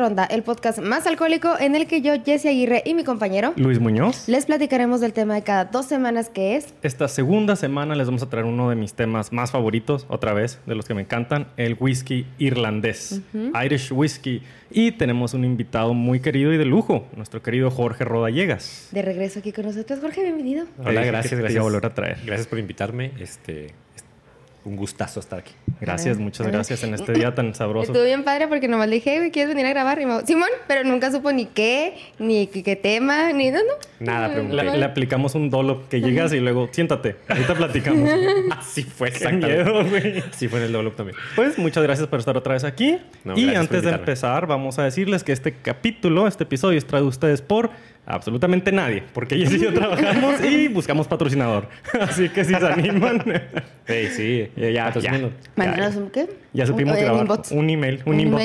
Ronda, el podcast más alcohólico en el que yo, Jesse Aguirre y mi compañero Luis Muñoz. les platicaremos del tema de cada dos semanas que es Esta segunda semana les vamos a traer uno de mis temas más favoritos, otra vez, de los que me encantan, el whisky irlandés, Irish Whisky. Y tenemos un invitado muy querido y de lujo, nuestro querido Jorge Rodallegas. de regreso aquí con nosotros. Jorge, bienvenido. Hola, gracias, gracias. a volver a traer. Gracias por invitarme. Este, un gustazo estar aquí. Gracias, muchas gracias en este día tan sabroso. Estuvo bien padre porque nomás le dije, "Hey, güey, ¿quieres venir a grabar? Y me dijo, Simón, pero nunca supo ni qué, ni qué, qué tema, ni no, no. Nada, no, Le, aplicamos un dolo que llegas y luego, siéntate, ahorita platicamos. Así fue, güey. Así fue en el Develop también. Pues muchas gracias por estar otra vez aquí. No, y antes de empezar, vamos a decirles que este capítulo, este episodio es traído a ustedes por absolutamente nadie, porque Jess y yo trabajamos y buscamos patrocinador. Así que si se animan, Hey, sí, Ya, ya. Mándanos un, ¿qué? ya supimos Un- eh, grabar inbox. un email, un, Un inbox.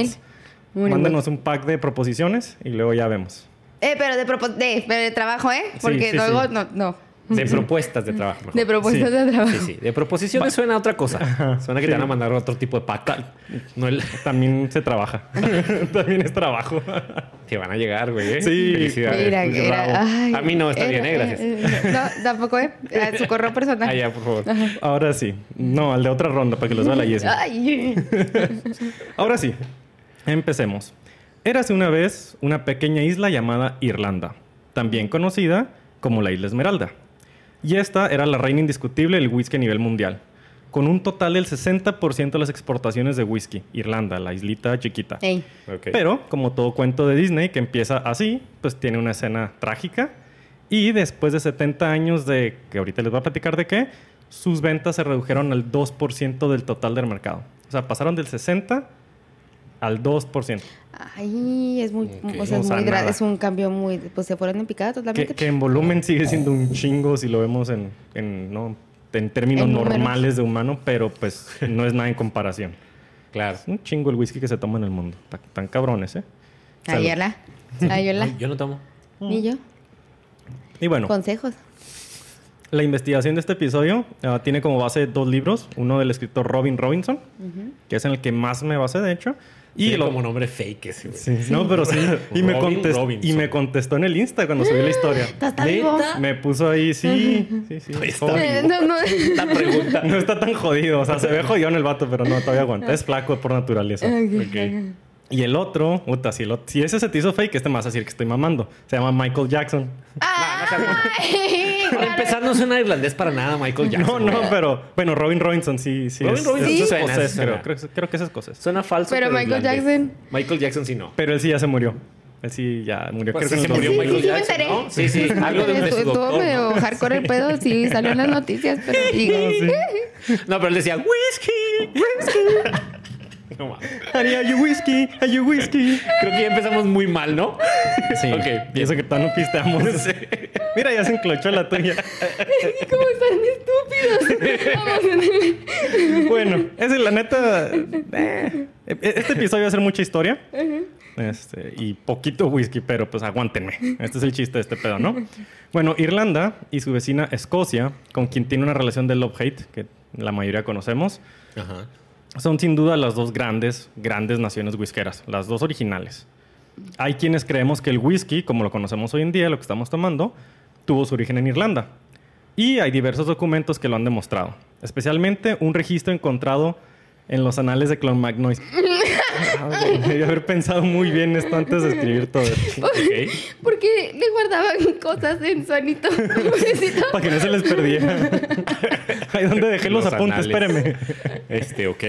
email. Un pack de proposiciones y luego ya vemos. Eh, pero de, propo- de, pero de trabajo, ¿eh? Sí, Porque sí, luego sí. no, no. De propuestas de trabajo. mejor. De propuestas Sí. de trabajo. Sí, sí. De proposiciones suena a otra cosa. Suena que Sí. te van a mandar otro tipo de pack. No el... También se trabaja. También es trabajo. Te van a llegar, güey. ¿eh? Sí. Felicidades. Mira, Qué era- ay, A mí no, está era- bien, eh, gracias. eh, no, tampoco, ¿eh? A su correo personal. Ah, ya, por favor. Ahora sí. No, al de otra ronda para que los vea la Jessie. Ay. Ahora sí, empecemos. Érase una vez una pequeña isla llamada Irlanda, también conocida como la Isla Esmeralda. Y esta era la reina indiscutible del whisky a nivel mundial, con un total del 60% de las exportaciones de whisky. Irlanda, la islita chiquita. Ey. Ok. Pero, como todo cuento de Disney que empieza así, pues tiene una escena trágica. Y después de 70 años de, que ahorita les voy a platicar de qué, sus ventas se redujeron al 2% del total del mercado. O sea, pasaron del 60 al 2%. Ay, es muy, Ok. o sea, es, O sea, muy nada. es un cambio muy, pues se fueron en picada Que, totalmente. que en volumen sigue siendo un chingo si lo vemos en, en, ¿no? en términos En números. normales de humano, pero pues no es nada en comparación. Claro. Es un chingo el whisky que se toma en el mundo. Tan, tan cabrones, ¿eh? Salud. Ayola. Ayola. Yo no tomo. Ni yo. Y bueno, Consejos. La investigación de este episodio ah, tiene como base dos libros. Uno del escritor Robin Robinson, que es en el que más me basé, de hecho. Y lo- como nombre fake ese, güey. Sí, no, pero sí. Y me, Robin contest- Robinson. y me contestó en el Insta cuando subí la historia. ¿Estás tan vivo? Me puso ahí, sí, sí, sí. Está. Joder. Eh, no, no. La pregunta. No está tan jodido. O sea, se ve jodido en el vato, pero no, todavía aguanta. Es flaco por naturaleza. Ok. Y el otro, puta, si, el si ese se te hizo fake, este me vas a decir que estoy mamando. Se llama Michael Jackson. Ay, Para empezar, no suena irlandés para nada, Michael Jackson. no, no, güey. pero bueno, Robin Robinson sí, sí. Robin es, Robinson sí suena, escocés, sí suena. creo, creo, creo que es escocés. Suena falso. Pero Michael irlandés. Jackson. Michael Jackson sí no. Pero él sí ya se murió. Él sí ya murió. Pues creo sí que se murió Sí, sí, Michael sí me Jackson, enteré. ¿no? Sí, sí. Algo de, de su Estuvo doctor, medio ¿no? hardcore el pedo, sí, salió en las noticias, pero digo, No, pero él decía whisky, whisky. No mames. Haría you whisky, are you whisky. Creo que ya empezamos muy mal, ¿no? Sí. Ok, Y eso que todavía no pisteamos. Mira, ya se enclochó la tuya. ¿cómo están estúpidos? Bueno, es la neta. eh, este episodio va a ser mucha historia. Este, y poquito whisky, pero pues aguántenme. Este es el chiste de este pedo, ¿no? Bueno, Irlanda y su vecina Escocia, con quien tiene una relación de love-hate, que la mayoría conocemos, Ajá. Son sin duda las dos grandes, grandes naciones whiskeras, las dos originales. Hay quienes creemos que el whisky, como lo conocemos hoy en día, lo que estamos tomando, tuvo su origen en Irlanda. Y hay diversos documentos que lo han demostrado, especialmente un registro encontrado en los anales de Clonmacnoise. Ah, Debería haber pensado muy bien esto antes de escribir todo. ¿Por qué le guardaban cosas en su anito? Para que no se les perdiera. Ahí donde dejé los, Los apuntes, anales. espérame. Este, ok.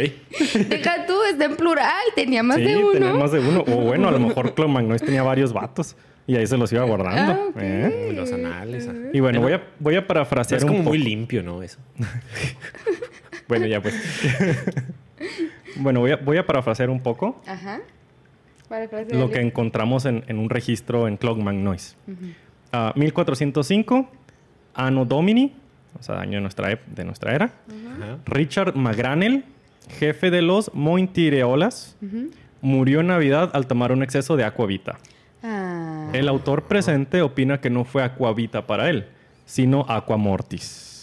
Deja tú, está en plural, tenía más sí, de uno. tenía más de uno. O bueno, a lo mejor Clonmacnoise tenía varios vatos. Y ahí se los iba guardando. Ah. ¿eh? Los anales. ajá. Y bueno, voy a, voy a parafrasear Es un como poco. muy limpio, ¿no? Eso. bueno, ya pues. Bueno, voy a, voy a parafrasear un poco Ajá. Lo que encontramos en, en un registro en Clogmagnoise. Ah, 1405, Anno Domini, o sea, año de nuestra, de nuestra era. Richard Magranel, jefe de los Mointireolas, murió en Navidad al tomar un exceso de aquavita. Ah. El autor presente opina que no fue aquavita para él, sino aquamortis.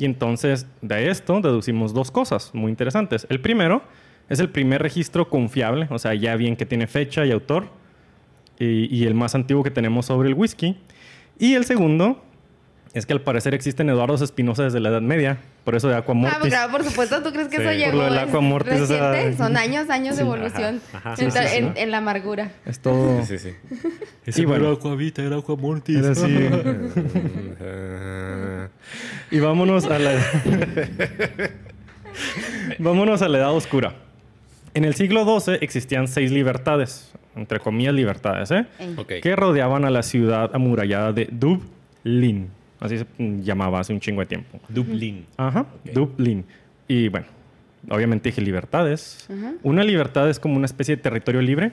Y entonces de esto deducimos dos cosas muy interesantes. El primero Es el primer registro confiable, o sea, ya bien que tiene fecha y autor, y, y el más antiguo que tenemos sobre el whisky. Y el segundo es que al parecer existen Eduardos Espinosa desde la Edad Media, por eso de Aqua Ah, Mortis. pues claro, por supuesto, ¿tú crees que Sí, eso por llegó? lo del Aqua Mortis, reciente? Son años, años de sí. evolución Ajá, ajá. en, Sí, sí, sí. en- en la amargura. Es todo... Sí, sí. Y bueno, Aquavita, era Aquamortis. era así. Y vámonos a la... vámonos a la Edad Oscura. En el siglo XII existían seis libertades, entre comillas libertades, ¿eh? Que rodeaban a la ciudad amurallada de Dublín. Así se llamaba hace un chingo de tiempo. Dublín. Ajá, Ok. Dublín. Y bueno, obviamente dije libertades. Una libertad es como una especie de territorio libre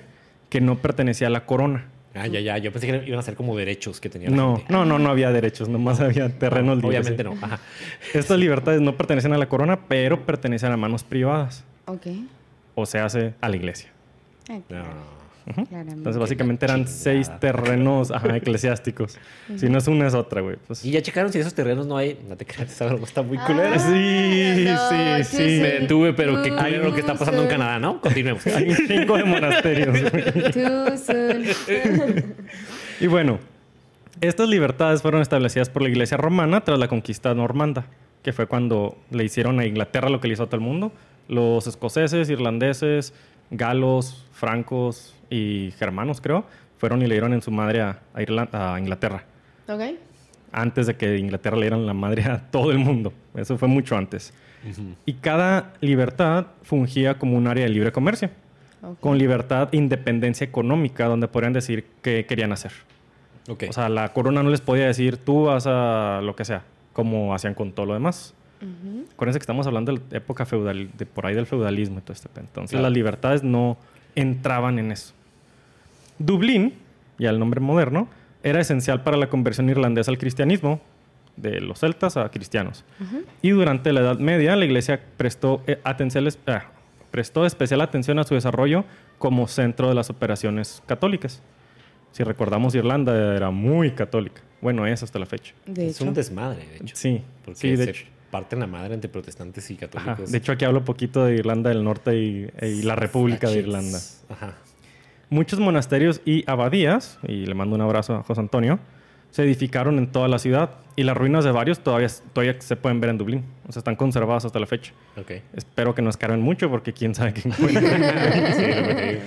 que no pertenecía a la corona. Ah, ya, ya. Yo pensé que iban a ser como derechos que tenía la No, no, no, no había derechos, nomás había terrenos libres. Obviamente no. Ajá. Estas libertades no pertenecen a la corona, pero pertenecen a manos privadas. Ok. O se hace a la iglesia. Claro, No. Entonces, básicamente eran chingada. seis terrenos ajá, eclesiásticos. Si no es una, es otra, güey. Pues, Y ya checaron si esos terrenos no hay. No te creas, esa broma está muy culera. Ah, Sí, no, sí, sí. Me detuve, pero qué culero lo que está pasando en. Canadá, ¿no? Continuemos. Hay un chingo de monasterios. y bueno, estas libertades fueron establecidas por la Iglesia romana tras la conquista normanda, que fue cuando le hicieron a Inglaterra lo que le hizo a todo el mundo. Los escoceses, irlandeses, galos, francos y germanos, creo, fueron y le dieron en su madre a, a Irla- a Inglaterra. ok. Antes de que Inglaterra le dieran la madre a todo el mundo. Eso fue mucho antes. Y cada libertad fungía como un área de libre comercio. con libertad e independencia económica, donde podrían decir qué querían hacer. Ok. O sea, la corona no les podía decir tú vas a lo que sea, como hacían con todo lo demás. Ujú. Acuérdense que estamos hablando de la época feudal, de por ahí del feudalismo y todo este. Entonces Claro. las libertades no entraban en eso. Dublín, ya el nombre moderno, era esencial para la conversión irlandesa al cristianismo, de los celtas a cristianos. Y durante la Edad Media la iglesia prestó, eh, atención, ah, prestó especial atención a su desarrollo como centro de las operaciones católicas. Si recordamos, Irlanda era muy católica. Bueno, es hasta la fecha. De es hecho. un desmadre, de hecho. Sí, Porque sí, de se hecho. parten la madre entre protestantes y Ajá, católicos. De hecho, aquí hablo poquito de Irlanda del Norte y, y la República de. Irlanda. Ajá. Muchos monasterios y abadías, y le mando un abrazo a José Antonio, se edificaron en toda la ciudad y las ruinas de varios todavía, todavía se pueden ver en Dublín. O sea, están conservadas hasta la fecha. Ok. Espero que no escarben mucho porque quién sabe qué encuentran.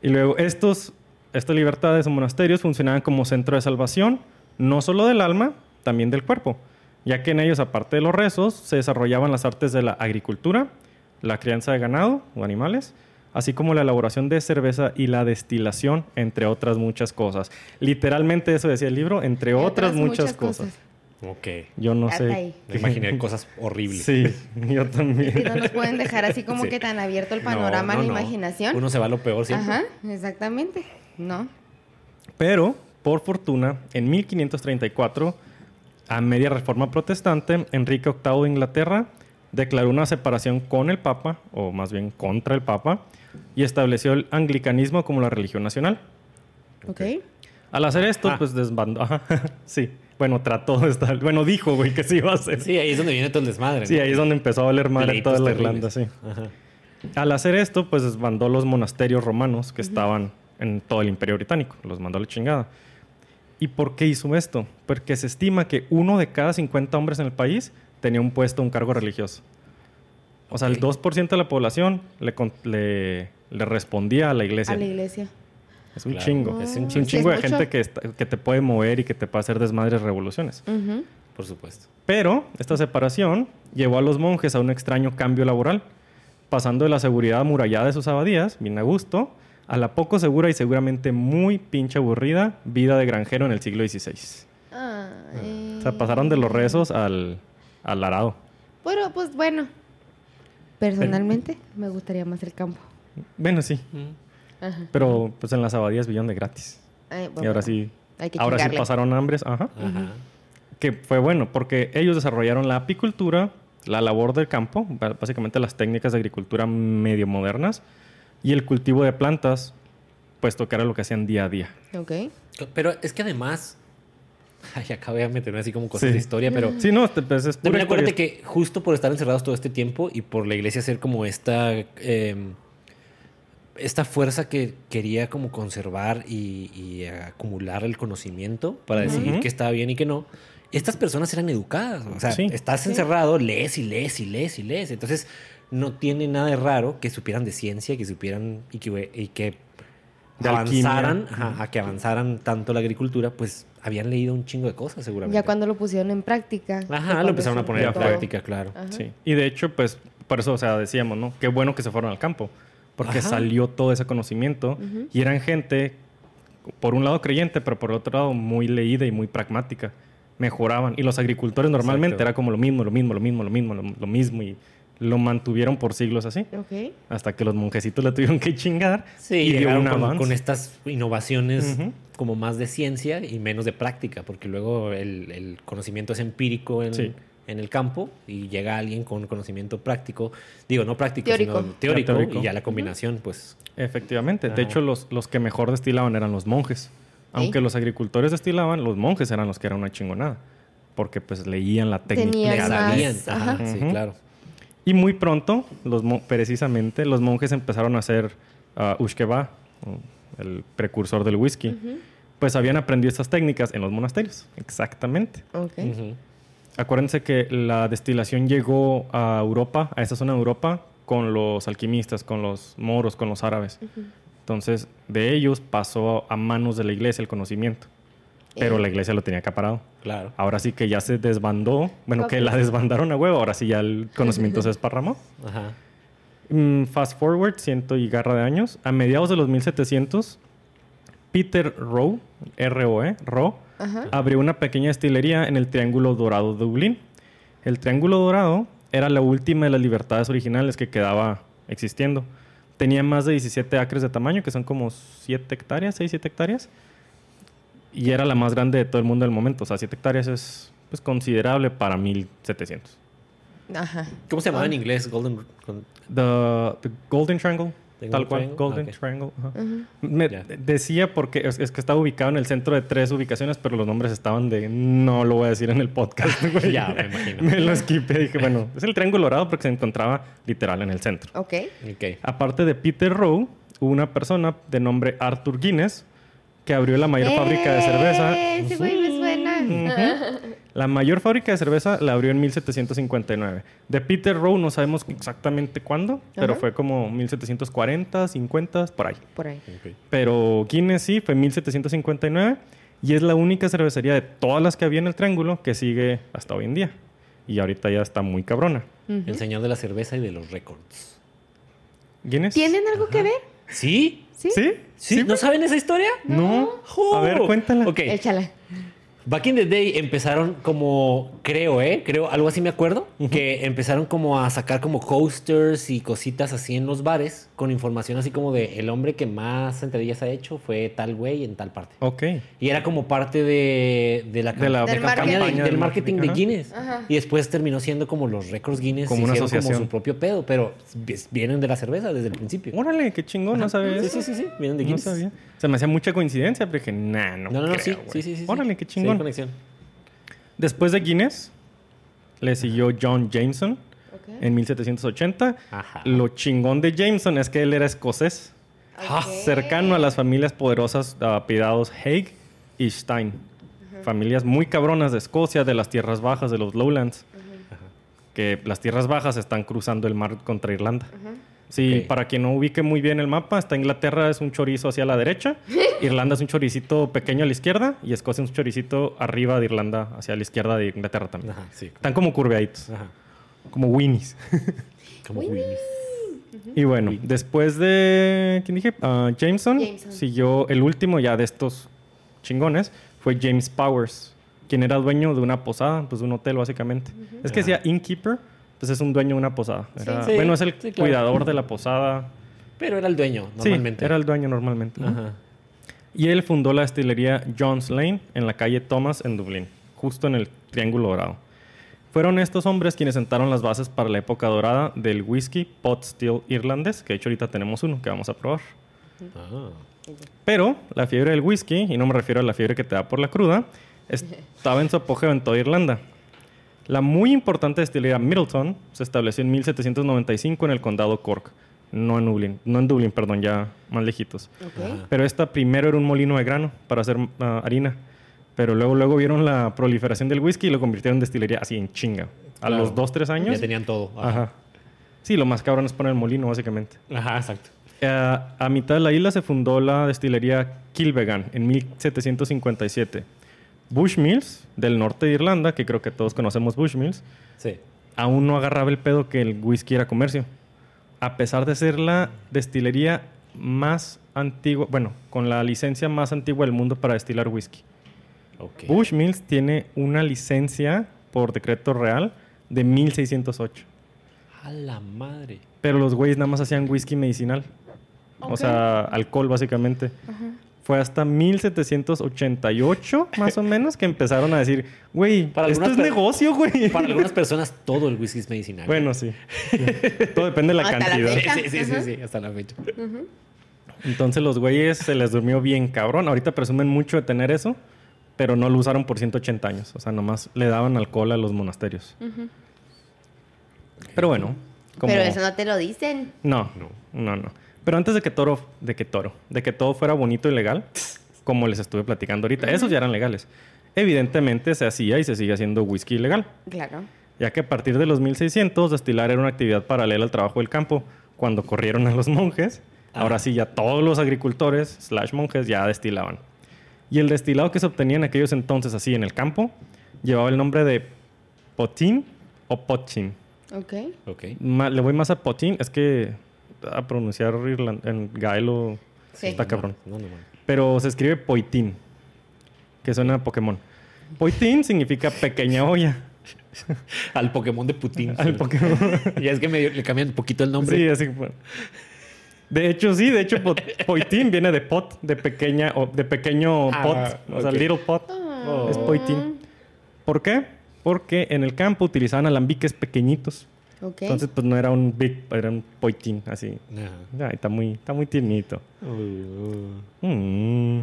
Y luego, estos, estas libertades o monasterios funcionaban como centro de salvación, no solo del alma, también del cuerpo, ya que en ellos, aparte de los rezos, se desarrollaban las artes de la agricultura, la crianza de ganado o animales, así como la elaboración de cerveza y la destilación, entre otras muchas cosas. Literalmente eso decía el libro, entre Y otras, muchas, cosas. Ok. Yo no Hasta sé. ahí. Me imaginé cosas horribles. Sí, yo Y también. no nos pueden dejar así como Sí. que tan abierto el No, panorama no, a la no. imaginación. Uno se va a lo peor siempre. Ajá, exactamente. No. Pero, por fortuna, en 1534, a media reforma protestante, Enrique VIII de Inglaterra declaró una separación con el Papa, o más bien contra el Papa, y estableció el anglicanismo como la religión nacional. Ok. Al hacer esto, Ah. pues desbandó. Ajá, sí. Bueno, trató de estar. Bueno, dijo, güey, que sí iba a hacer. Sí, Sí, ahí es donde viene todo el desmadre. ¿no? ahí es donde empezó a valer madre Pleitos toda la terribles. Irlanda, sí. Ajá. Al hacer esto, pues desbandó los monasterios romanos que estaban en todo el imperio británico. Los mandó a la chingada. ¿Y por qué hizo esto? Porque se estima que uno de cada 50 hombres en el país tenía un puesto, un cargo religioso. O sea, el Ok. 2% de la población le, con- le, le respondía a la iglesia. A la iglesia. Es un Claro. chingo. Es un, sí, es chingo de mucho. gente que, está- que te puede mover y que te puede hacer desmadres revoluciones. Ujú. Por supuesto. Pero esta separación llevó a los monjes a un extraño cambio laboral, pasando de la seguridad amurallada de sus abadías, bien a gusto, a la poco segura y seguramente muy pinche aburrida vida de granjero en el siglo XVI. Ay. O sea, pasaron de los rezos al, al arado. Pero, pues bueno. Personalmente, me gustaría más el campo. Bueno, sí, Ajá. pero pues en las abadías vivían de gratis. Ay, y bueno, ahora sí, Hay que ahora sí pasaron hambres, ajá. Ajá. que fue bueno porque ellos desarrollaron la apicultura, la labor del campo, básicamente las técnicas de agricultura medio modernas y el cultivo de plantas, puesto que era lo que hacían día a día. Ok. Pero es que además, Ay, acabo de meterme así como cosas Sí. de historia, pero... Sí, no, pues, es pura También acuérdate historia. que justo por estar encerrados todo este tiempo y por la iglesia ser como esta... eh, esta fuerza que quería como conservar y, y acumular el conocimiento para decidir Ujú. qué estaba bien y qué no. Estas personas eran educadas. O sea, Sí. estás encerrado, lees y lees y lees y lees. Entonces, no tiene nada de raro que supieran de ciencia, que supieran y que, y que De avanzaran, ajá, a que avanzaran tanto la agricultura, pues habían leído un chingo de cosas seguramente. Ya cuando lo pusieron en práctica. Ajá, lo empezaron a poner en práctica, claro. Ajá. Sí. Y de hecho, pues, por eso, o sea, decíamos, ¿no? Qué bueno que se fueron al campo. Porque Ajá. salió todo ese conocimiento y eran gente, por un lado creyente, pero por otro lado muy leída y muy pragmática. Mejoraban. Y los agricultores normalmente Exacto. era como lo mismo, lo mismo, lo mismo, lo mismo, lo, lo mismo. Y lo mantuvieron por siglos así. Ok. Hasta que los monjecitos le tuvieron que chingar. Sí, y dio llegaron un con, avance. con estas innovaciones como más de ciencia y menos de práctica, porque luego el, el conocimiento es empírico en, Sí. en el campo y llega alguien con conocimiento práctico, digo, no práctico, Teórico. sino teórico, Ya teórico. y ya la combinación, pues... Efectivamente. De hecho, los, los que mejor destilaban eran los monjes. Aunque los agricultores destilaban, los monjes eran los que eran una chingonada. Porque pues leían la técnica. Más, sabían, ajá. ajá, sí, claro. Y muy pronto, los precisamente, los monjes empezaron a hacer uh, ushkeba, el precursor del whisky. Pues habían aprendido estas técnicas en los monasterios. Exactamente. Acuérdense que la destilación llegó a Europa, a esa zona de Europa, con los alquimistas, con los moros, con los árabes. Entonces, de ellos pasó a manos de la iglesia el conocimiento. Pero Eh. la iglesia lo tenía acaparado. Claro. Ahora sí que ya se desbandó. Bueno, que la desbandaron a huevo. Ahora sí ya el conocimiento se desparramó. Ajá. Mm, fast forward, ciento y garra de años. A mediados de los 1700, Peter Rowe, R-O-E, Rowe, Ajá. abrió una pequeña destilería en el Triángulo Dorado de Dublín. El Triángulo Dorado era la última de las libertades originales que quedaba existiendo. Tenía más de 17 acres de tamaño, que son como 7 hectáreas, 6, 7 hectáreas. Y era la más grande de todo el mundo del momento. O sea, 7 hectáreas es pues, considerable para 1700. Ajá. ¿Cómo se llamaba Ah. en inglés? Golden... con- The, the Golden Triangle. The tal Golden cual, Triangle, Golden ok. Triangle. ajá. Ujú. Me Ya. decía porque es, es que estaba ubicado en el centro de tres ubicaciones, pero los nombres estaban de no lo voy a decir en el podcast. Ya, me imagino. me lo esquipé. Dije, bueno, es el Triángulo Dorado porque se encontraba literal en el centro. Ok. Ok. Aparte de Peter Rowe, hubo una persona de nombre Arthur Guinness que abrió la mayor fábrica de cerveza. ¡Eh! Ese güey me suena. Ujú. La mayor fábrica de cerveza la abrió en 1759. De Peter Rowe no sabemos exactamente cuándo, pero Ajá. fue como 1740, 50, por ahí. Por ahí. ok. Pero Guinness sí, fue en 1759 y es la única cervecería de todas las que había en el Triángulo que sigue hasta hoy en día. Y ahorita ya está muy cabrona. El señor de la cerveza y de los récords. ¿Guinness? ¿Tienen algo que ver? ¿Sí? ¿Sí? ¿Sí? ¿Sí? ¿No saben esa historia? No. A ver, cuéntala. Ok. Échala. Back in the day empezaron como, creo, ¿eh? Creo, algo así me acuerdo, que empezaron como a sacar como coasters y cositas así en los bares con información así como de el hombre que más sentadillas ha hecho fue tal güey en tal parte. Ok. Y era como parte de, de la, De la Del campaña marketing. de- del marketing de. Guinness. Ajá. Y después terminó siendo como los récords Guinness Como una asociación. como su propio pedo, pero vi- vienen de la cerveza desde el principio. Órale, qué chingón, no sabía Sí, eso. sí, sí, sí, vienen de No Guinness. sabía. Se me hacía mucha coincidencia, pero dije, nah, no. No, no, no, creo, sí, güey". sí, sí, sí. sí. Órale, qué Sí, chingón. conexión. Después de Guinness, le siguió John Jameson En 1780. Ajá. Lo chingón de Jameson es que él era escocés, cercano a las familias poderosas apellidados Haig y Stein. Familias muy cabronas de Escocia, de las tierras bajas, de los Lowlands. Que las tierras bajas están cruzando el mar contra Irlanda. Sí, para quien no ubique muy bien el mapa, está Inglaterra es un chorizo hacia la derecha, Irlanda es un choricito pequeño a la izquierda y Escocia es un choricito arriba de Irlanda hacia la izquierda de Inglaterra también. Ajá, sí. Están como curveaditos, Ajá. Como Winnies. Como Winnie. Winnie. Y bueno, después de. ¿Quién dije? Ah, Jameson, Jameson. Siguió el último ya de estos chingones. Fue James Powers, quien era dueño de una posada, pues de un hotel básicamente. Es que decía innkeeper, pues es un dueño de una posada. Era- Sí. bueno, es el Sí, claro. cuidador de la posada. Pero era el dueño, Sí, normalmente. era el dueño normalmente. Y él fundó la destilería John's Lane en la calle Thomas en Dublín, justo en el Triángulo Dorado. Fueron estos hombres quienes sentaron las bases para la época dorada del whisky pot still irlandés, que de hecho ahorita tenemos uno que vamos a probar. Ah. Pero la fiebre del whisky, y no me refiero a la fiebre que te da por la cruda, estaba en su apogeo en toda Irlanda. La muy importante destilería Middleton se estableció en 1795 en el condado Cork, no en Dublín, no en Dublín, perdón, ya más lejitos. Pero esta primero era un molino de grano para hacer ah, harina. Pero luego, luego vieron la proliferación del whisky y lo convirtieron en destilería así en chinga. A Claro. los dos, tres años. Ya tenían todo. Ajá. Sí, lo más cabrón es poner el molino, básicamente. Ajá, exacto. Eh, a mitad de la isla se fundó la destilería Kilbegan en 1757. Bushmills, del norte de Irlanda, que creo que todos conocemos Bushmills, Sí. aún no agarraba el pedo que el whisky era comercio. A pesar de ser la destilería más antigua, bueno, con la licencia más antigua del mundo para destilar whisky. Ok. Bushmills tiene una licencia por decreto real de 1608. A la madre. Pero los güeyes nada más hacían whisky medicinal. O sea, alcohol básicamente. Fue hasta 1788, más o menos, que empezaron a decir, güey, Para esto es per- negocio, güey. Para algunas personas todo el whisky es medicinal. Bueno, sí. Todo depende de la Hasta cantidad. Sí, sí, sí, Ajá. sí, hasta la fecha. Entonces los güeyes se les durmió bien cabrón. Ahorita presumen mucho de tener eso, pero no lo usaron por 180 años. O sea, nomás le daban alcohol a los monasterios. Pero bueno, como... Pero eso no te lo dicen. No, no, no, no. Pero antes de que Toro, de que Toro, de que todo fuera bonito y legal, como les estuve platicando ahorita, esos ya eran legales. Evidentemente se hacía y se sigue haciendo whisky ilegal, Claro. ya que a partir de los 1600 destilar era una actividad paralela al trabajo del campo. Cuando corrieron a los monjes, Ah. ahora sí ya todos los agricultores slash monjes ya destilaban. Y el destilado que se obtenía en aquellos entonces así en el campo llevaba el nombre de potín o potchin. Ok. Ok. Ma- le voy más a potín, es que a pronunciar en gaelo Sí. está cabrón. No, no, no. Pero se escribe poitín, que suena a Pokémon. Poitín significa pequeña olla. Al Pokémon de Putin. Al Pokémon. ya es que medio- le cambian un poquito el nombre. Sí, así. De hecho, sí, de hecho, po- poitín viene de pot, de pequeña, o de pequeño Ah, pot, o sea, little pot. Oh. Es poitín. ¿Por qué? Porque en el campo utilizaban alambiques pequeñitos. Ok. Entonces, pues no era un big, era un poitín, así. Ajá. Ay, está muy, está muy tiernito. Uh, Mm.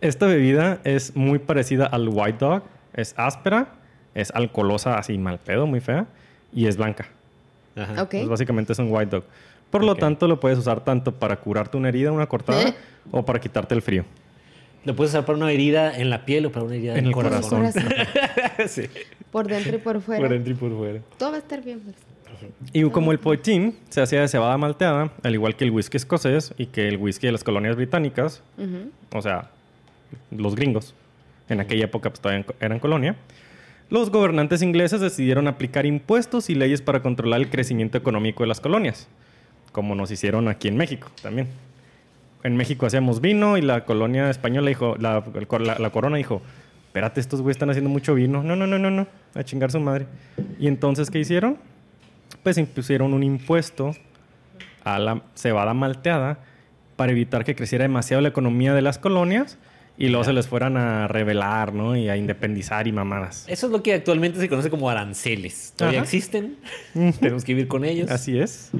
Esta bebida es muy parecida al White Dog. Es áspera, es alcoholosa, así mal pedo, muy fea, y es blanca. Ajá. Ok. Pues básicamente es un White Dog. Por lo tanto, lo puedes usar tanto para curarte una herida, una cortada, ¿Eh? o para quitarte el frío. Lo puedes usar para una herida en la piel o para una herida En en el corazón. sí. Por dentro y por fuera. Por dentro y por fuera. Todo va a estar bien. pues. Y como el poitín se hacía de cebada malteada, al igual que el whisky escocés y que el whisky de las colonias británicas, Ujú. o sea, los gringos, en aquella época pues, todavía eran colonia, los gobernantes ingleses decidieron aplicar impuestos y leyes para controlar el crecimiento económico de las colonias, como nos hicieron aquí en México también. En México hacíamos vino y la colonia española dijo, la, corona dijo, espérate, estos güeyes están haciendo mucho vino. No, no, no, no, no, a chingar su madre. Y entonces, ¿qué hicieron? Pues impusieron un impuesto a la cebada malteada para evitar que creciera demasiado la economía de las colonias y luego se les fueran a rebelar, ¿no? Y a independizar y mamadas. Eso es lo que actualmente se conoce como aranceles. Todavía Ajá. existen. Tenemos que vivir con ellos. Así es.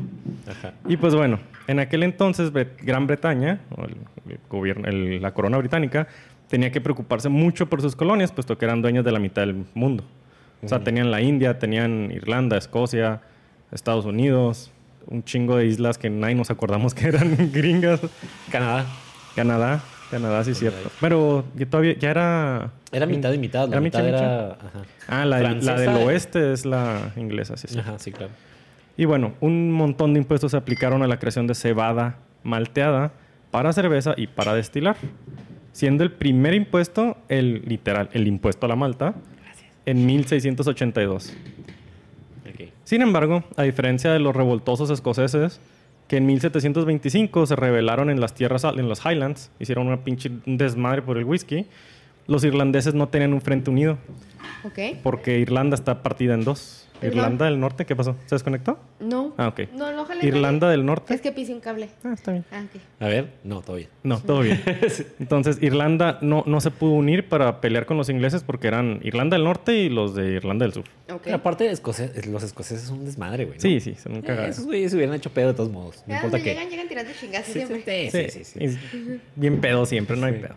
Ajá. Y pues bueno, en aquel entonces Gran Bretaña, o el gobierno, el- la corona británica, tenía que preocuparse mucho por sus colonias, puesto que eran dueños de la mitad del mundo. O sea, tenían la India, tenían Irlanda, Escocia, Estados Unidos, un chingo de islas que nadie nos acordamos que eran gringas. Canadá. Canadá, Canadá sí es cierto. Pero ya todavía ya era... Era mitad y mitad. La ¿Era mitad micha, era. Ajá. Ah, la, la del oeste es la inglesa, sí, sí. Ajá, sí, claro. Y bueno, un montón de impuestos se aplicaron a la creación de cebada malteada para cerveza y para destilar. Siendo el primer impuesto, el literal, el impuesto a la malta, en 1682. Ok. Sin embargo, a diferencia de los revoltosos escoceses, que en 1725 se rebelaron en las tierras, en los Highlands, hicieron una pinche desmadre por el whisky, los irlandeses no tenían un frente unido, Ok. porque Irlanda está partida en dos. Irlanda del Norte, ¿qué pasó? ¿Se desconectó? No. Ah, ok. No, no, ojalá. Irlanda del Norte. Es que pisé un cable. Ah, está bien. Ah, ok. A ver, no, todavía. No, todo bien. Entonces, Irlanda no, no se pudo unir para pelear con los ingleses porque eran Irlanda del Norte y los de Irlanda del Sur. Ok. Pero aparte, los escoceses son un desmadre, güey. ¿no? Sí, sí, son un Eh, esos güeyes se hubieran hecho pedo de todos modos. No Ya, importa qué. llegan, llegan tirando chingazos Sí, siempre. sí, sí, sí, bien pedo siempre, no hay pedo.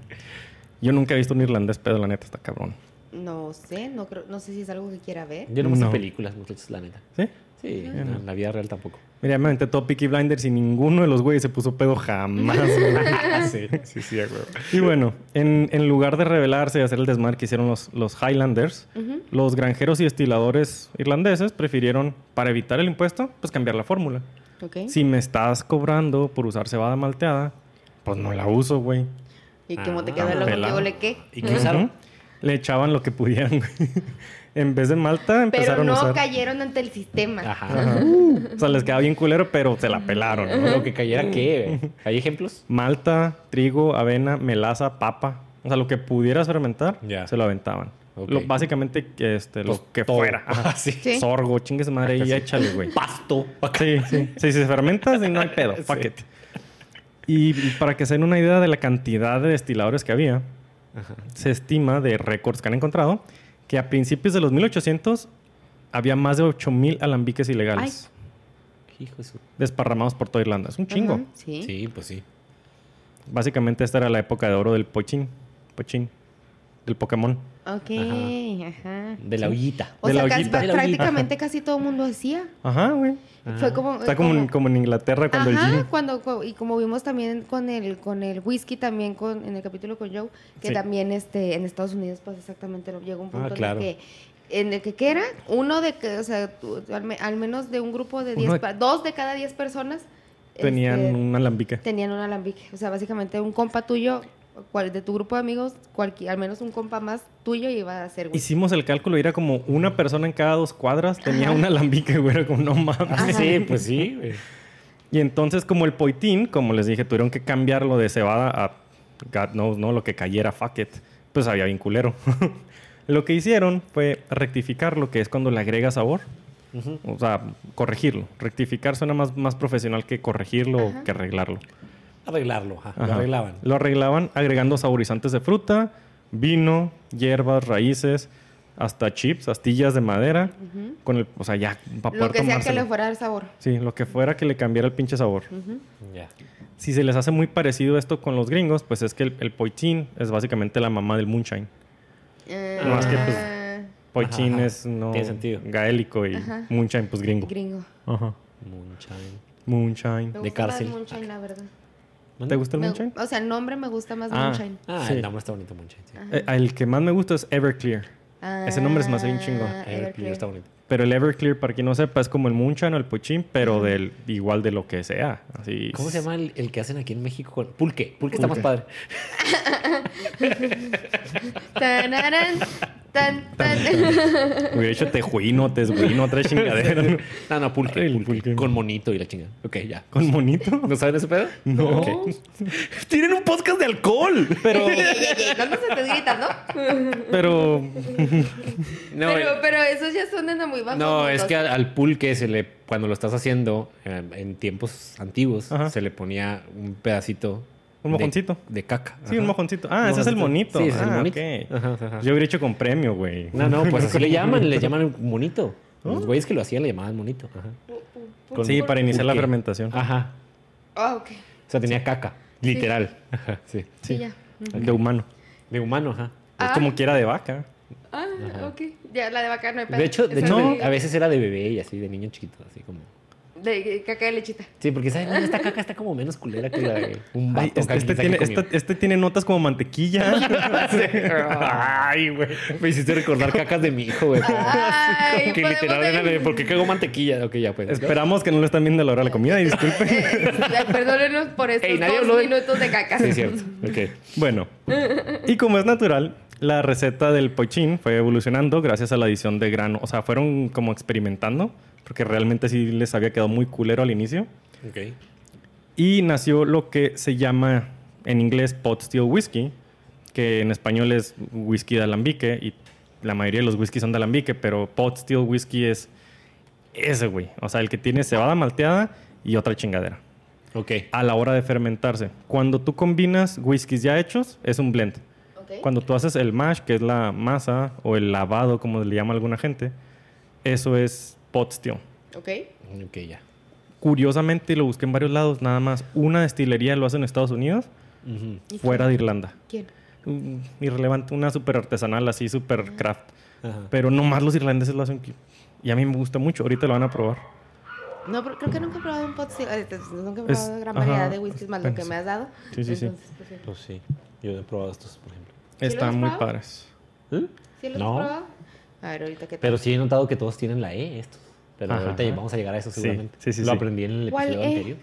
Yo nunca he visto un irlandés pedo, la neta, está cabrón. No sé, no creo, no sé si es algo que quiera ver. Yo no me No. películas, muchachos, la neta. ¿Sí? Sí, no, en la vida real tampoco. Mira, me aventé todo Peaky Blinders y ninguno de los güeyes se puso pedo jamás. güey. sí, sí, sí, de acuerdo. y bueno, en, en lugar de rebelarse y hacer el desmar que hicieron los, los Highlanders, los granjeros y destiladores irlandeses prefirieron, para evitar el impuesto, pues cambiar la fórmula. Ok. Si me estás cobrando por usar cebada malteada, pues no la uso, güey. ¿Y cómo te Ah, queda luego pelado. que ole qué? ¿Y qué usaron? Le echaban lo que pudieran, güey. En vez de malta, Pero empezaron no a usar... cayeron ante el sistema. Ajá. Ajá. O sea, les quedaba bien culero, pero se la pelaron, ¿no? Lo que cayera, ¿qué? ¿Hay ejemplos? Malta, trigo, avena, melaza, papa. O sea, lo que pudieras fermentar, Ya. se lo aventaban. Lo- básicamente, este, lo Pues que todo. fuera. Ajá. Sí. Sí. Sorgo, chingue su madre y échale, güey. Pasto. Sí, sí. Sí, si se fermenta, sí, no hay pedo. Y, y para que se den una idea de la cantidad de destiladores que había, se estima de récords que han encontrado que a principios de los 1800 había más de 8000 alambiques ilegales Hijo de su... desparramados por toda Irlanda. Es un chingo. Ajá, Sí. Sí, pues sí. Básicamente esta era la época de oro del pochín, pochín, del Pokémon. Ok, ajá. De la ollita. O De sea, la casi- ollita. De la ollita. prácticamente casi todo el mundo hacía. Ajá, güey. Fue como... Está como, en, como en Inglaterra cuando Ajá, el gin. cuando, cu- y como vimos también con el, con el whisky, también con, en el capítulo con Joe, que Sí. también este, en Estados Unidos pues exactamente llegó un punto Ah, claro. en el que en el que, ¿qué era uno de que, o sea, al, al menos de un grupo de Uno 10, de- pa- dos de cada 10 personas Tenían este, un alambique. tenían un alambique. O sea, básicamente un compa tuyo, de tu grupo de amigos, cualquier, al menos un compa más tuyo iba a ser whisky. Hicimos el cálculo y era como una persona en cada dos cuadras tenía un alambique, güey. Era como, no mames. Ah, sí, pues sí. güey. Y entonces, como el poitín, como les dije, tuvieron que cambiarlo de cebada a God knows, ¿no? Lo que cayera, fuck it. Pues había bien culero. lo que hicieron fue rectificarlo, que es cuando le agrega sabor. O sea, corregirlo. Rectificar suena más, más profesional que corregirlo o que arreglarlo. Arreglarlo, ajá. Lo arreglaban. Lo arreglaban agregando saborizantes de fruta, vino, hierbas, raíces, hasta chips, astillas de madera, con el, o sea, ya para Lo que sea que le fuera el sabor. Sí, lo que fuera que le cambiara el pinche sabor. Ya. Si se les hace muy parecido esto con los gringos, pues es que el, el poitín es básicamente la mamá del moonshine. No, es que, pues, Ah, Poitín Ajá, es no tiene sentido. gaélico y Ajá. moonshine pues gringo. gringo. Ajá. Moonshine. Moonshine. Me De gusta cárcel. más Moonshine, la verdad. ¿Te gusta el Me- moonshine? o sea, el nombre me gusta más Ah. Moonshine. Ah, Sí. el nombre está bonito, Moonshine. Sí. Eh, el que más me gusta es Everclear. Ese nombre es más bien chingo. Ah, Everclear Everclear. está bonito. Pero el Everclear, para quien no sepa, es como el moonshine o el poitín, pero del igual de lo que sea. Así. ¿Cómo se llama el, el que hacen aquí en México? con- Pulque. Pulque está más padre. Tan, tan. Hubiera hecho tejuino, tesguino, otra chingadera. ¿no? No, pulque. Ay, pulque. pulque. Con monito y la chingada. Ok, ya. Con monito. ¿No saben ese pedo? No. Ok. Tienen un podcast de alcohol. Pero, Ey, ey, ey, ey, ¿Cuándo se te gritas, no? pero. No, pero, eh, pero esos ya son de muy bajos. no, es que al, al pulque se le, cuando lo estás haciendo eh, en tiempos antiguos, Ajá. se le ponía un pedacito. Un mojoncito. De, caca. Sí, Ajá. un mojoncito. Ah, ese es el monito. Sí, ese es el Ah, monito. ok. Ajá, ajá. Yo hubiera hecho con premio, güey. No, no, pues así le llaman, le llaman monito. Los güeyes que lo hacían le llamaban monito. Ajá. Con- Sí, para iniciar la fermentación. Ajá. Ah, ok. O sea, tenía caca. Literal. Ajá, sí. Sí, ya. De humano. De humano, ajá. Es Ah. como quiera de vaca. Ah, ok. Ya, la de vaca no hay pedo. De hecho, de hecho de- a veces era de bebé y así, de niño chiquito, así como. De caca de lechita. Sí, porque esta caca está como menos culera que la de un vato Ay, este, este tiene, que este, este tiene notas como mantequilla. Ay, güey. Me hiciste recordar cacas de mi hijo, güey. Que podemos literal ver- era de ¿por qué cago mantequilla? Ok, ya pues. Esperamos que no lo están viendo a la hora de la comida y disculpen. Eh, Perdónenos por estos Ey, nadie dos habló de- minutos de caca. Sí, es cierto. Ok. Bueno, y como es natural, la receta del pochín fue evolucionando gracias a la adición de grano. O sea, fueron como experimentando, porque realmente sí les había quedado muy culero al inicio. Ok. Y nació lo que se llama en inglés pot still whiskey, que en español es whisky de alambique, y la mayoría de los whiskies son de alambique, pero pot still whiskey es ese, güey. O sea, el que tiene cebada malteada y otra chingadera. Ok. A la hora de fermentarse. Cuando tú combinas whiskies ya hechos, es un blend. Ok. Cuando tú haces el mash, que es la masa, o el lavado, como le llama alguna gente, eso es pot still. Ok. Ok, ya. Curiosamente, lo busqué en varios lados, nada más una destilería lo hace en Estados Unidos, Ujú. ¿Y fuera de Irlanda. ¿Quién? mm, irrelevante, una súper artesanal, así súper craft. Ajá. Pero nomás los irlandeses lo hacen. que- Y a mí me gusta mucho. Ahorita lo van a probar. No, pero creo que nunca he probado un pot eh, Nunca he Es- probado gran ajá, variedad de whiskies más lo que me has dado. Sí, sí, sí. Entonces, pues, sí. Pues sí, yo he probado estos, por ejemplo. lo Están muy probado? padres. ¿Eh? ¿Sí los No. has probado? A ver, ahorita qué tal. Pero sí he notado que todos tienen la E, estos. Pero Ajá, ahorita ajá. vamos a llegar a eso seguramente. sí, sí, Lo sí. aprendí en el ¿Cuál episodio E? anterior.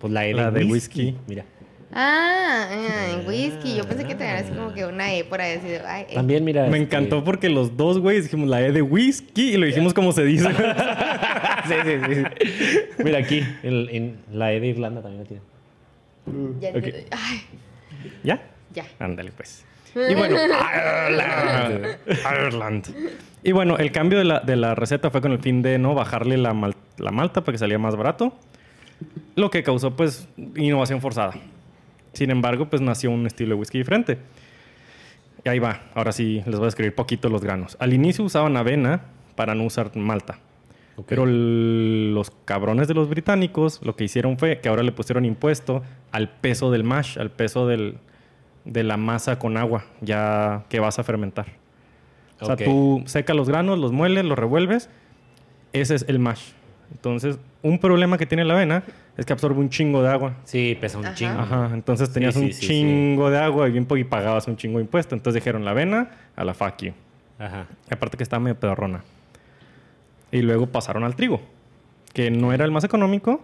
Pues la E de, La de whisky. whisky. Mira. Ah, ah, en whisky. Yo pensé que tenían así como que una E por ahí. Así de, ay, eh. También, mira. Me este- encantó porque los dos, güey, dijimos la E de whisky y lo dijimos como se dice. sí, sí, sí, sí. Mira aquí, en la E de Irlanda también la tiene. Ya ok. entiendo. Ay, ¿Ya? ya. Ándale, pues. Y bueno, Ireland. Ireland. Y bueno, el cambio de la, de la receta fue con el fin de no bajarle la, mal- la malta para que salía más barato. Lo que causó, pues, innovación forzada. Sin embargo, pues nació un estilo de whisky diferente. Y ahí va. Ahora sí, les voy a describir poquito los granos. Al inicio usaban avena para no usar malta. Pero el- los cabrones de los británicos lo que hicieron fue que ahora le pusieron impuesto al peso del mash, al peso del, de la masa con agua, ya que vas a fermentar. O sea, tú secas los granos, los mueles, los revuelves. Ese es el mash. Entonces, un problema que tiene la avena es que absorbe un chingo de agua. Sí, pesa un Ajá. chingo. Ajá, entonces tenías sí, un sí, chingo de agua y bien y pagabas un chingo de impuesto. Entonces dijeron la avena a la fuck you. Ajá. Aparte que estaba medio pedorrona. Y luego pasaron al trigo, que no era el más económico.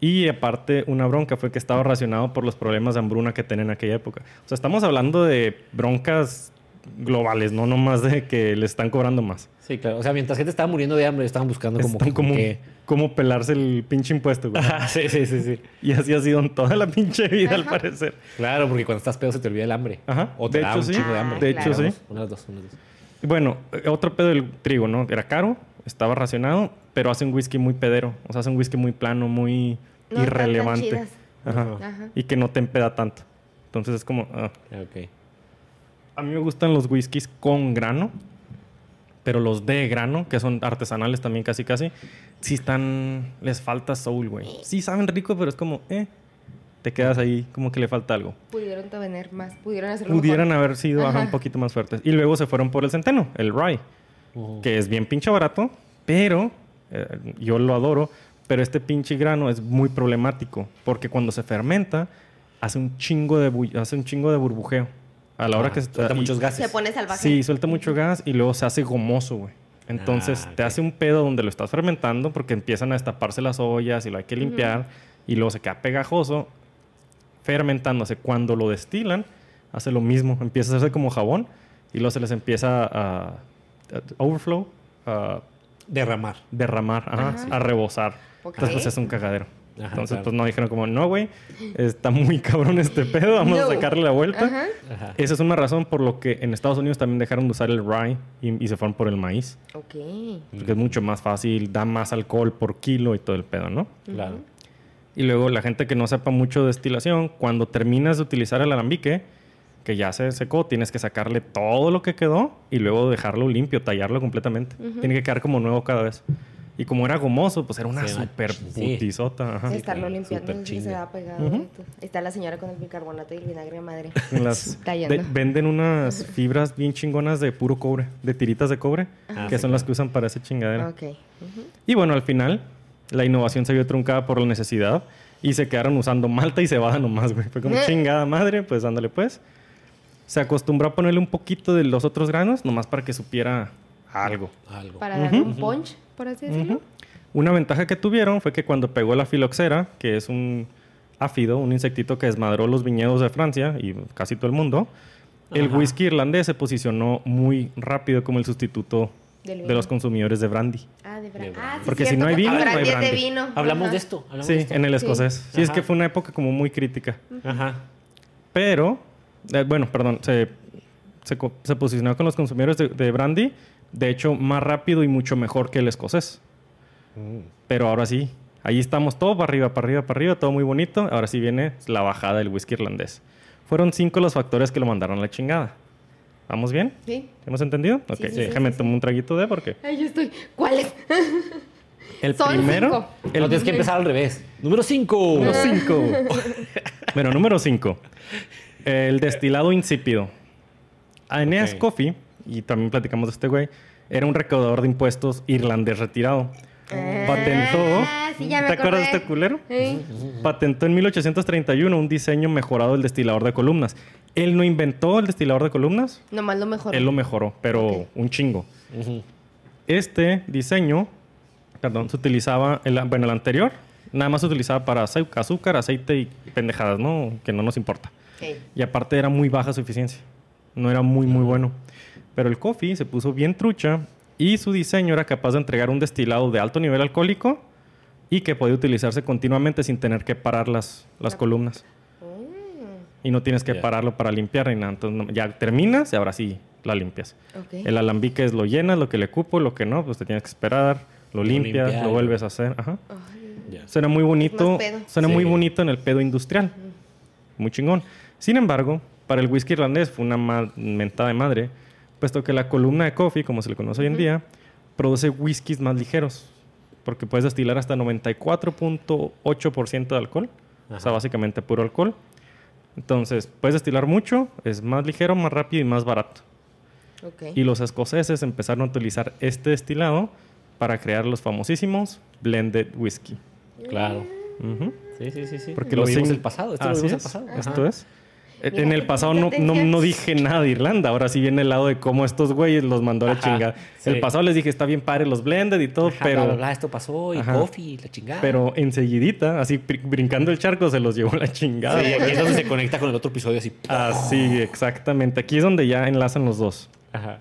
Y aparte, una bronca fue que estaba racionado por los problemas de hambruna que tenían en aquella época. O sea, estamos hablando de broncas globales, no nomás de que le están cobrando más. Sí, claro. O sea, mientras gente estaba muriendo de hambre, estaban buscando como Están que- como, que- como pelarse el pinche impuesto, güey. Sí, sí, sí, sí. Y así ha sido en toda la pinche vida, al Ajá. parecer. Claro, porque cuando estás pedo se te olvida el hambre. Ajá. O te De da hecho, un sí. chingo de hambre. De hecho, Una de sí. dos, Una de las dos, una de las dos. Bueno, otro pedo del trigo, ¿no? Era caro, estaba racionado, pero hace un whisky muy pedero. O sea, hace un whisky muy plano, muy No tan irrelevante. Ajá. Ajá. Y que no te empeda tanto. Entonces es como... ah. Ok. A mí me gustan los whiskies con grano, pero los de grano, que son artesanales también casi casi, sí están... Les falta soul, güey. Sí saben rico, pero es como... Eh, te quedas ahí como que le falta algo. Pudieron tener más, pudieron hacerlo Pudieran mejor. haber sido ajá, Ajá. un poquito más fuertes. Y luego se fueron por el centeno, el rye Que es bien pinche barato, pero eh, yo lo adoro, pero este pinche grano es muy problemático, porque cuando se fermenta hace un chingo de bu- hace un chingo de burbujeo. A la hora Ah, que suelta y- muchos gases. Se pone salvaje. Sí, suelta mucho gas y luego se hace gomoso, güey. Entonces Ah, te hace un pedo donde lo estás fermentando porque empiezan a destaparse las ollas y lo hay que limpiar y luego se queda pegajoso fermentándose. Cuando lo destilan, hace lo mismo. Empieza a hacerse como jabón y luego se les empieza a, a overflow, a Derramar. derramar, ajá, Ajá. a rebosar. Entonces pues, es un cagadero. Ajá, Entonces claro. pues no dijeron como, no, güey, está muy cabrón este pedo, vamos a sacarle la vuelta. Ajá. Ajá. Esa es una razón por lo que en Estados Unidos también dejaron de usar el rye y, y se fueron por el maíz. Ok. Porque es mucho más fácil, da más alcohol por kilo y todo el pedo, ¿no? Claro. Y luego la gente que no sepa mucho de destilación, cuando terminas de utilizar el alambique, que ya se secó, tienes que sacarle todo lo que quedó y luego dejarlo limpio, tallarlo completamente. Tiene que quedar como nuevo cada vez. Y como era gomoso, pues era una Sí, una super ch- sí. putisota. Ajá. Sí, Estarlo limpiando súper y se va pegado. Y todo. Está la señora con el bicarbonato y el vinagre de madre. Las- de- venden unas fibras bien chingonas de puro cobre, de tiritas de cobre, Ah, que sí, son las claro. que usan para esa chingadera. Ok. Ujú. Y bueno, al final, la innovación se vio truncada por la necesidad y se quedaron usando malta y cebada nomás, güey. Fue como chingada madre, pues ándale pues. Se acostumbró a ponerle un poquito de los otros granos, nomás para que supiera algo. Algo. Para darle un punch, por así decirlo. Una ventaja que tuvieron fue que cuando pegó la filoxera, que es un áfido, un insectito que desmadró los viñedos de Francia y casi todo el mundo, el whisky irlandés se posicionó muy rápido como el sustituto de los consumidores de brandy. Ah, de brandy. brandy. Ah, sí, Porque si no hay vino, no hay brandy es de brandy. vino. Hablamos Ajá. de esto. hablamos Sí, de esto. en el Sí. escocés. Sí, es Ajá. que fue una época como muy crítica. Ajá. Pero, eh, bueno, perdón, se, se, co- se posicionó con los consumidores de, de brandy, de hecho, más rápido y mucho mejor que el escocés. Mm. Pero ahora sí, ahí estamos todo para arriba, para arriba, para arriba, todo muy bonito. Ahora sí viene la bajada del whisky irlandés. Fueron cinco los factores que lo mandaron a la chingada. ¿Vamos bien? Sí. ¿Hemos entendido? Ok, sí, sí, déjame sí, tomar un traguito de porque. Yo estoy. ¿Cuál es? El Son primero. cinco. El No, tienes que empezar al revés. Número 5. Número 5. bueno, número 5. El destilado insípido. Aeneas Ok. Coffee, y también platicamos de este güey, era un recaudador de impuestos irlandés retirado. Patentó. Ah, sí, ya me ¿Te acuerdas de este culero? Sí. Patentó en 1831 un diseño mejorado del destilador de columnas. Él no inventó el destilador de columnas, Nomás lo mejor. él lo mejoró, pero un chingo. Este diseño, perdón, se utilizaba, el, bueno, el anterior, nada más se utilizaba para azúcar, aceite y pendejadas, ¿no? Que no nos importa. Y aparte era muy baja su eficiencia. No era muy, muy bueno. Pero el coffee se puso bien trucha y su diseño era capaz de entregar un destilado de alto nivel alcohólico y que podía utilizarse continuamente sin tener que parar las, las columnas. Y no tienes que pararlo para limpiar ni nada. Entonces ya terminas y ahora sí la limpias. El alambique es lo llenas, lo que le cupo, lo que no, pues te tienes que esperar, lo limpias, limpiar. lo vuelves a hacer. Ajá. Suena muy bonito. Suena muy bonito en el pedo industrial. Muy chingón. Sin embargo, para el whisky irlandés fue una mentada de madre, puesto que la columna de coffee, como se le conoce hoy en día, produce whiskies más ligeros, porque puedes destilar hasta 94.8% de alcohol, o sea, Ajá. básicamente puro alcohol. Entonces, puedes destilar mucho, es más ligero, más rápido y más barato. Y los escoceses empezaron a utilizar este destilado para crear los famosísimos blended whisky. Claro. Sí, sí, sí, sí. Porque lo los vimos sin- el pasado. Esto Así lo vimos el es, pasado. Esto Ajá. es. En- Mira en el pasado no, dije nada de Irlanda. Ahora sí viene el lado de cómo estos güeyes los mandó a la chingada. sí. El pasado les dije, está bien padre los blended y todo, Ajá, pero, bla, bla, bla, esto pasó y Ajá. coffee, la chingada. pero enseguidita, así br- brincando el charco, se los llevó la chingada. Sí, aquí es donde se conecta con el otro episodio así. Así, exactamente. Aquí es donde ya enlazan los dos. Ajá.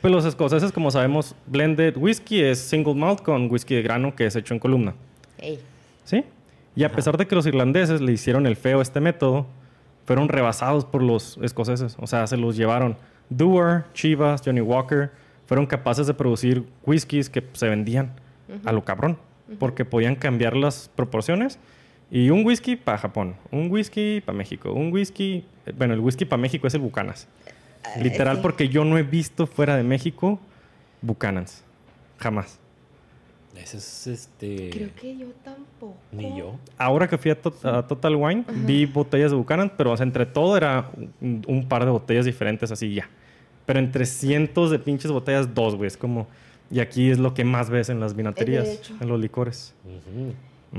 Pues los escoceses, como sabemos, blended whisky es single malt con whisky de grano que es hecho en columna. Ey. ¿Sí? Y a pesar de que los irlandeses le hicieron el feo a este método, fueron rebasados por los escoceses. O sea, se los llevaron. Dewar, Chivas, Johnny Walker fueron capaces de producir whiskies que se vendían a lo cabrón. Porque podían cambiar las proporciones. Y un whisky para Japón, un whisky para México, un whisky... Bueno, el whisky para México es el Bucanas. Literal, sí. porque yo no he visto fuera de México Bucanans. Jamás. Ese es este. Creo que yo tampoco. Ni yo. Ahora que fui a, Tot- a Total Wine, vi botellas de Buchanan, pero o sea, entre todo era un, un par de botellas diferentes, así ya. Pero entre cientos de pinches botellas, dos, güey. Es como. Y aquí es lo que más ves en las vinaterías, derecho. en los licores.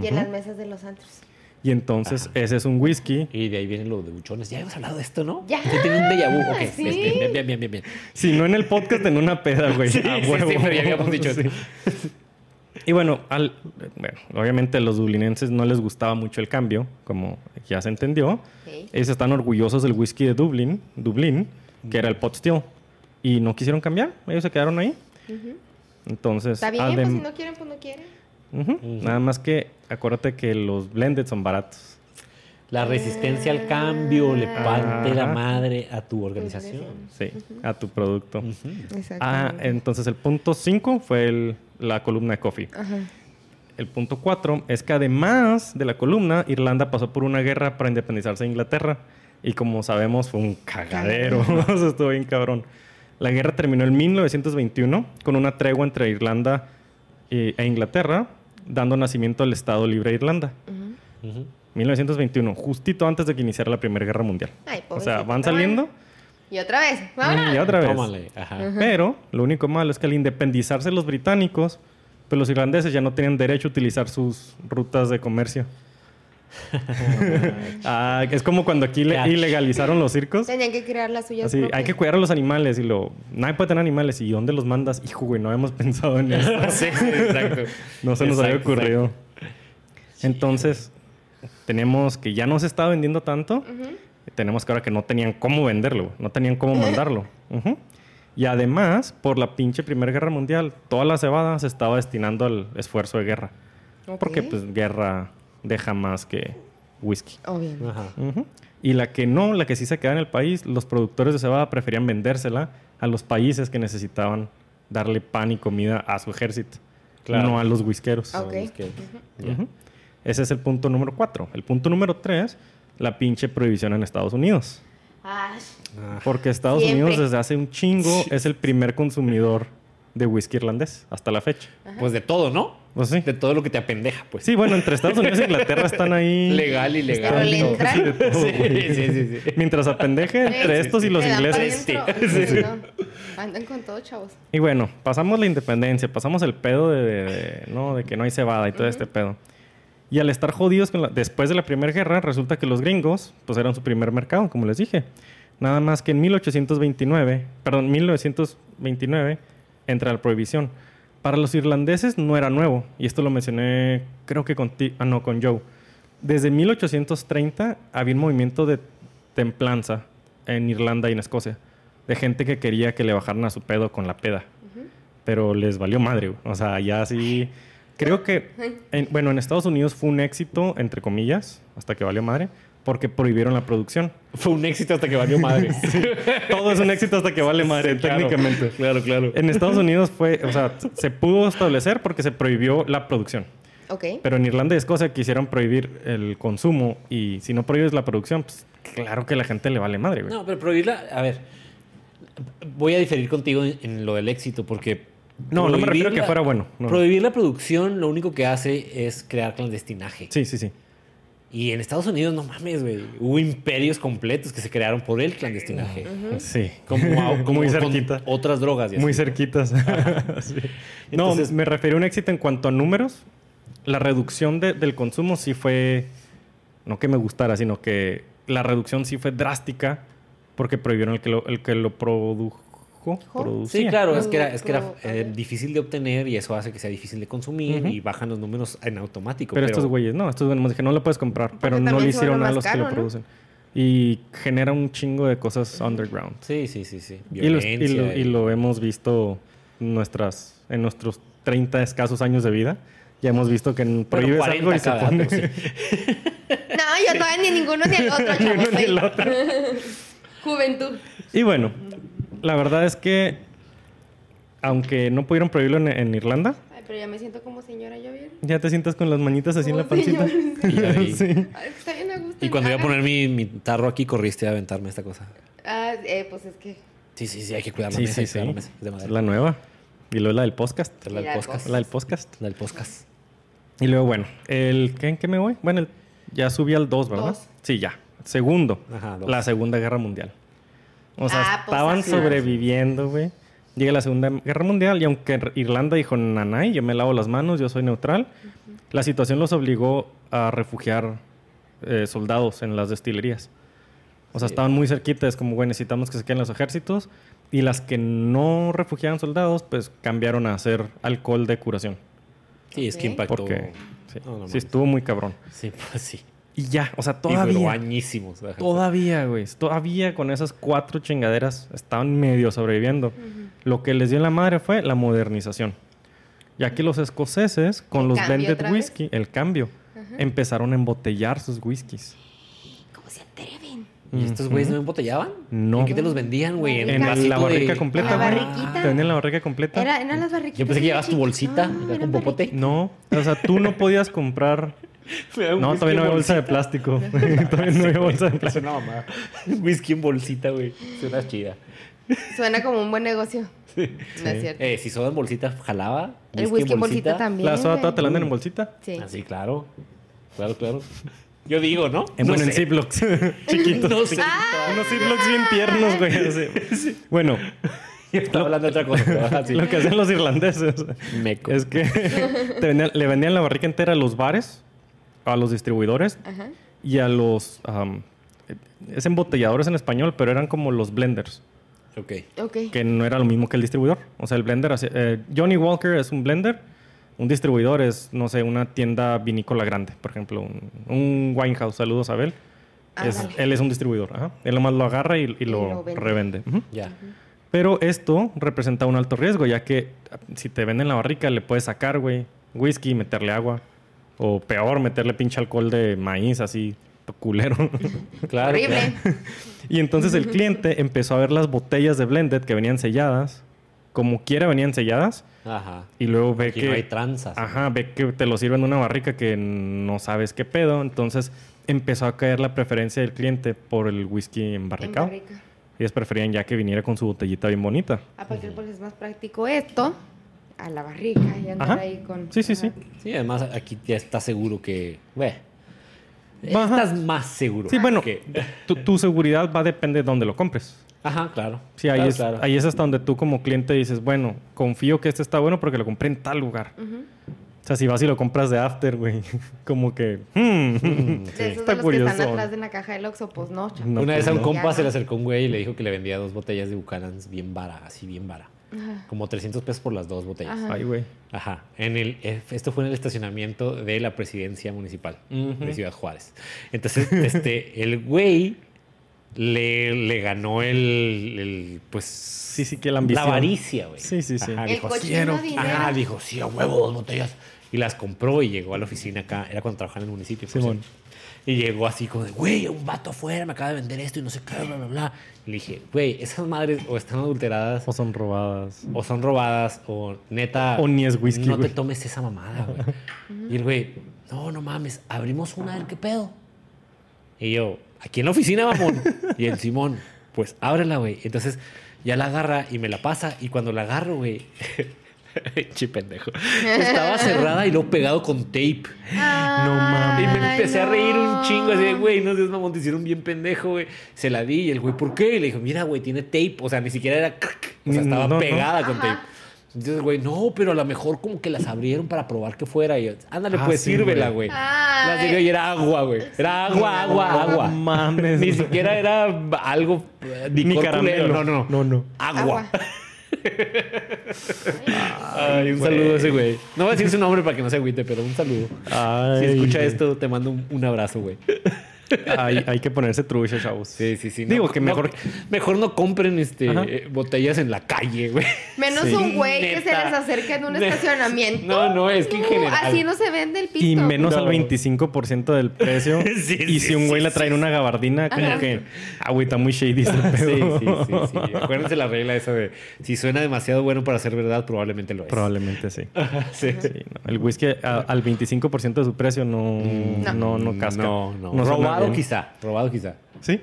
Y en las mesas de los antros. Y entonces, ese es un whisky. Y de ahí vienen los de buchones. Ya hemos hablado de esto, ¿no? Ya. Sí, tiene un déjà vu. Ok, Sí. bien, bien, bien, bien, bien, bien. Si no en el podcast, en una peda, güey. Sí, a sí, huevo. sí, pero ya habíamos dicho Sí. eso. Y bueno, al, bueno, obviamente a los dublinenses no les gustaba mucho el cambio, como ya se entendió. Ellos están orgullosos del whisky de Dublín, Dublín, que era el pot still. Y no quisieron cambiar, ellos se quedaron ahí. Entonces, Está bien, adem- pues si no quieren, pues no quieren. Nada más que acuérdate que los blended son baratos. La resistencia al cambio le parte la madre a tu organización. Sí, a tu producto. Exacto. Ah, entonces el punto 5 fue el- la columna de coffee. Ajá. El punto 4 es que además de la columna, Irlanda pasó por una guerra para independizarse de Inglaterra. Y como sabemos, fue un cagadero. Estuvo bien cabrón. La guerra terminó en 1921 con una tregua entre Irlanda eh, e Inglaterra, dando nacimiento al Estado Libre de Irlanda. Ujú. 1921, justito antes de que iniciara la Primera Guerra Mundial. Ay, o sea, van saliendo Y otra vez. Vámonos. y otra vez. Tómale. Ajá. Pero lo único malo es que al independizarse los británicos, pues los irlandeses ya no tenían derecho a utilizar sus rutas de comercio. Ah, es como cuando aquí le ilegalizaron los circos. Tenían que crear las suyas Así, hay que cuidar a los animales y lo... Nadie puede tener animales. ¿Y dónde los mandas? Hijo, güey, no habíamos pensado en eso. sí, exacto. No se nos había Exacto, ocurrido. Entonces, tenemos que ya no se está vendiendo tanto. Tenemos que ahora que no tenían cómo venderlo, no tenían cómo mandarlo. Ujú. Y además, por la pinche Primera Guerra Mundial, toda la cebada se estaba destinando al esfuerzo de guerra. Ok. Porque, pues, guerra deja más que whisky. Obviamente. Ajá. Ujú. Y la que no, la que sí se queda en el país, los productores de cebada preferían vendérsela a los países que necesitaban darle pan y comida a su ejército, Claro. no a los whiskeros. Ok. Es que- ya. Ujú. Ese es el punto número cuatro. El punto número tres, la pinche prohibición en Estados Unidos. Ah, Porque Estados Siempre. Unidos desde hace un chingo es el primer consumidor de whisky irlandés hasta la fecha. Pues de todo, ¿no? Pues sí. De todo lo que te apendeja, pues. Sí, bueno, entre Estados Unidos e Inglaterra están ahí. Legal, ilegal. Pero le todo. entran. Sí, todo, Sí, sí, sí, sí. Mientras apendeje entre Sí, estos y los ingleses. dentro. Sí, Sí, sí. no. Andan con todo, chavos. Y bueno, pasamos la independencia, pasamos el pedo de, de- de- ¿no? de que no hay cebada y todo este pedo. Y al estar jodidos con la- después de la Primera Guerra, resulta que los gringos, pues eran su primer mercado, como les dije. Nada más que en 1829, perdón, 1929, entra la prohibición. Para los irlandeses no era nuevo, y esto lo mencioné, creo que con, ti- ah, no, con Joe. Desde 1830 había un movimiento de templanza en Irlanda y en Escocia, de gente que quería que le bajaran a su pedo con la peda. Pero les valió madre. O sea, ya sí. Creo que, en- bueno, en Estados Unidos fue un éxito, entre comillas, hasta que valió madre, porque prohibieron la producción. Fue un éxito hasta que valió madre. Todo es un éxito hasta que vale madre, Sí, claro. técnicamente. Claro, claro. En Estados Unidos fue, o sea, se pudo establecer porque se prohibió la producción. Ok. Pero en Irlanda y Escocia quisieron prohibir el consumo y si no prohíbes la producción, pues claro que a la gente le vale madre, güey. No, pero prohibirla, a ver, voy a diferir contigo en, en lo del éxito porque... No, no me refiero a que fuera bueno. no. Prohibir la producción lo único que hace es crear clandestinaje. Sí, sí, sí. Y en Estados Unidos, no mames, güey. Hubo imperios completos que se crearon por el clandestinaje. Sí. Como, como Muy con cerquita. otras drogas. y Muy cerquitas. Sí. Entonces- no, me refiero a un éxito en cuanto a números. La reducción de- del consumo sí fue, no que me gustara, sino que la reducción sí fue drástica porque prohibieron el que lo, el que lo produjo. Producía. Sí, claro, es que era, Produ- es que era produ- eh, difícil de obtener y eso hace que sea difícil de consumir y bajan los números en automático. Pero, estos güeyes, no, estos güeyes no lo puedes comprar, pero no le hicieron a los que lo producen. Y genera un chingo de cosas underground. Sí, sí, sí, sí. Y, los- y Violencia. lo, y lo hemos visto nuestras, en nuestros 30 escasos años de vida. Ya hemos visto que prohíbes 40 algo y se pone... dato, sí. No, yo todavía ni ninguno ni el otro, Ni uno chavos. ni el otro. Juventud. Y bueno, la verdad es que, aunque no pudieron prohibirlo en, en Irlanda, Ay, pero ya me siento como señora, ¿ya vieron? ya te sientas con las manitas así en la pancita. Sí. Ay, está bien a gusto. Y cuando iba a poner mi, mi tarro aquí, corriste a aventarme esta cosa. Ah, eh, pues es que... Sí, sí, sí, hay que cuidar la Sí, mesa. sí, sí. la mesa, Es la nueva. Y luego la del podcast. La del podcast. La del podcast. La del podcast. Y luego, bueno, el, ¿qué, ¿en qué me voy? Bueno, el- ya subí al 2, ¿verdad? Dos. Sí, ya. Segundo, Ajá, dos. la Segunda Guerra Mundial. O sea, Ah, pues, estaban sobreviviendo, güey. Llega la Segunda Guerra Mundial y aunque Irlanda dijo, nanay, yo me lavo las manos, yo soy neutral, la situación los obligó a refugiar eh, soldados en las destilerías. O sea, Sí. estaban muy cerquita, es como, güey, necesitamos que se queden los ejércitos. Y las que no refugiaban soldados, pues cambiaron a hacer alcohol de curación. Sí, es que impactó. Porque sí, No, no sí estuvo muy cabrón. Sí, pues sí. Y ya, o sea, Y todavía. añísimos. la gente. Todavía, güey. Todavía con esas cuatro chingaderas estaban medio sobreviviendo. Lo que les dio en la madre fue la modernización. Ya que los escoceses, con ¿El los blended whisky, el cambio, empezaron a embotellar sus whiskies. ¿Cómo se atreven? ¿Y estos güeyes no embotellaban? No. ¿En qué te los vendían, güey? En En la, barrica de- completa, En la barriquita. Te vendían la barrica completa. Era, eran las barriquitas. Yo pensé que llevabas tu bolsita No, con popote. No, o sea, tú no podías comprar. No, todavía no había bolsa de plástico. todavía no había bolsa de Es plástico. una mamá. Whisky en bolsita, güey. Suena chida. Suena como un buen negocio. No es cierto. Eh, si soda en bolsita jalaba. el whisky en bolsita también. La soda toda te la venden en bolsita. Sí. Ah, sí, claro. Claro, claro. Yo digo, ¿no? En, No bueno, en. Ziplocs. Chiquitos. No sé. Unos Ziplocs bien tiernos, güey. así. Bueno, Estaba hablando de otra cosa. sí. lo que hacen los irlandeses Meco. es que te vendían- le vendían la barrica entera a los bares, a los distribuidores Ajá. y a los... am, es embotelladores en español, pero eran como los blenders, Ok. Ok. que no era lo mismo que el distribuidor. O sea, el blender... eh, Johnny Walker es un blender, un distribuidor es, no sé, una tienda vinícola grande, por ejemplo, un, un winehouse. Saludos a Abel. Ah, Es- él es un distribuidor. ajá. Él nomás lo agarra y, y lo, lo vende. revende. Ya. Pero esto representa un alto riesgo, ya que si te venden la barrica, le puedes sacar, güey, whisky y meterle agua. O peor, meterle pinche alcohol de maíz, así, culero. Claro. Horrible. y entonces el cliente empezó a ver las botellas de blended que venían selladas, como quiera venían selladas. Ajá. y luego ve Aquí que... no hay tranzas. Ajá, ve que te lo sirven en una barrica que no sabes qué pedo. Entonces empezó a caer la preferencia del cliente por el whisky En embarricado. barrica. Ellas preferían ya que viniera con su botellita bien bonita. Aparte, pues es más práctico esto a la barrica y andar Ajá. ahí con. Sí, sí, sí. Ajá. Sí, además aquí ya está seguro que. Bueno, Ajá. estás más seguro. Sí, bueno, que- tu, tu seguridad va a depender de dónde lo compres. Ajá, claro. Sí, ahí, Claro, es, claro. ahí es hasta donde tú como cliente dices, bueno, confío que este está bueno porque lo compré en tal lugar. O sea, si vas y lo compras de after, güey, como que... hmm, De esos Está de los que curioso. están atrás de la caja del Oxxo, pues no. No, Una vez a un Ya compa no. se le acercó un güey y le dijo que le vendía dos botellas de Buchanan's bien vara, así bien vara. Ajá. Como 300 pesos por las dos botellas. Ajá. Ay, güey. Ajá. En el, eh, esto fue en el estacionamiento de la presidencia municipal de Ciudad Juárez. Entonces, este, el güey le, le ganó el, el, pues... Sí, sí, que la ambición. avaricia, güey. Sí, sí, sí. Ajá, El dijo, quiero- dinero. Ajá, dijo, sí, a huevo, dos botellas. Y las compró y llegó a la oficina acá. Era cuando trabajaba en el municipio. Simón. cierto. Y llegó así como de, güey, un vato afuera me acaba de vender esto y no sé qué, bla, bla, bla. Y le dije, güey, esas madres o están adulteradas O son robadas. o son robadas o neta... O ni es whisky, No güey. te tomes esa mamada, güey. Y el güey, no, no mames, abrimos una, a ver qué pedo. Y yo, aquí en la oficina, mamón. y el Simón, pues ábrela, güey. Entonces ya la agarra y me la pasa. Y cuando la agarro, güey. Che pendejo. Estaba cerrada y luego pegado con tape. No mames. Y me empecé a reír un chingo así de, güey, no seas mamón, te hicieron bien pendejo, güey. Se la di y el güey, ¿por qué? Y le dijo, mira, güey, tiene tape. O sea, ni siquiera era... crack. O sea, estaba no, no. pegada con Ajá. tape. Entonces, güey, no, pero a lo mejor como que las abrieron para probar que fuera. Y yo, ándale, Ah, pues sí, sírvela, güey. güey. Ay. La sirvió y era agua, güey. Era agua, agua, agua. No mames. Ni siquiera era algo... eh, Ni caramelo. No, no. No, no. Agua. Agua. Ay, un saludo a ese güey. No voy a decir su nombre para que no se agüite, pero un saludo. Ay, Si escucha güey. esto, te mando un, un abrazo, güey. Hay, hay que ponerse trucha, chavos. Sí, sí, sí. Digo No, que no- mejor... mejor no compren este, Ajá. eh, botellas en la calle, güey. Menos Sí. un güey que se les acerca en un estacionamiento. No, no, es que en general. Así no se vende el pito. Y menos No. al 25% del precio. Sí, y sí, si un güey sí, le trae sí, una gabardina, como Ajá. que... Ah, güey, está muy shady ese Sí, pedo. sí, sí, sí. Acuérdense la regla esa de si suena demasiado bueno para ser verdad, probablemente lo es. Probablemente sí. Sí. Sí, no. El whisky a- al 25% de su precio no, no, no, casca. No, no. suena robado bien. quizá. Robado quizá. Sí.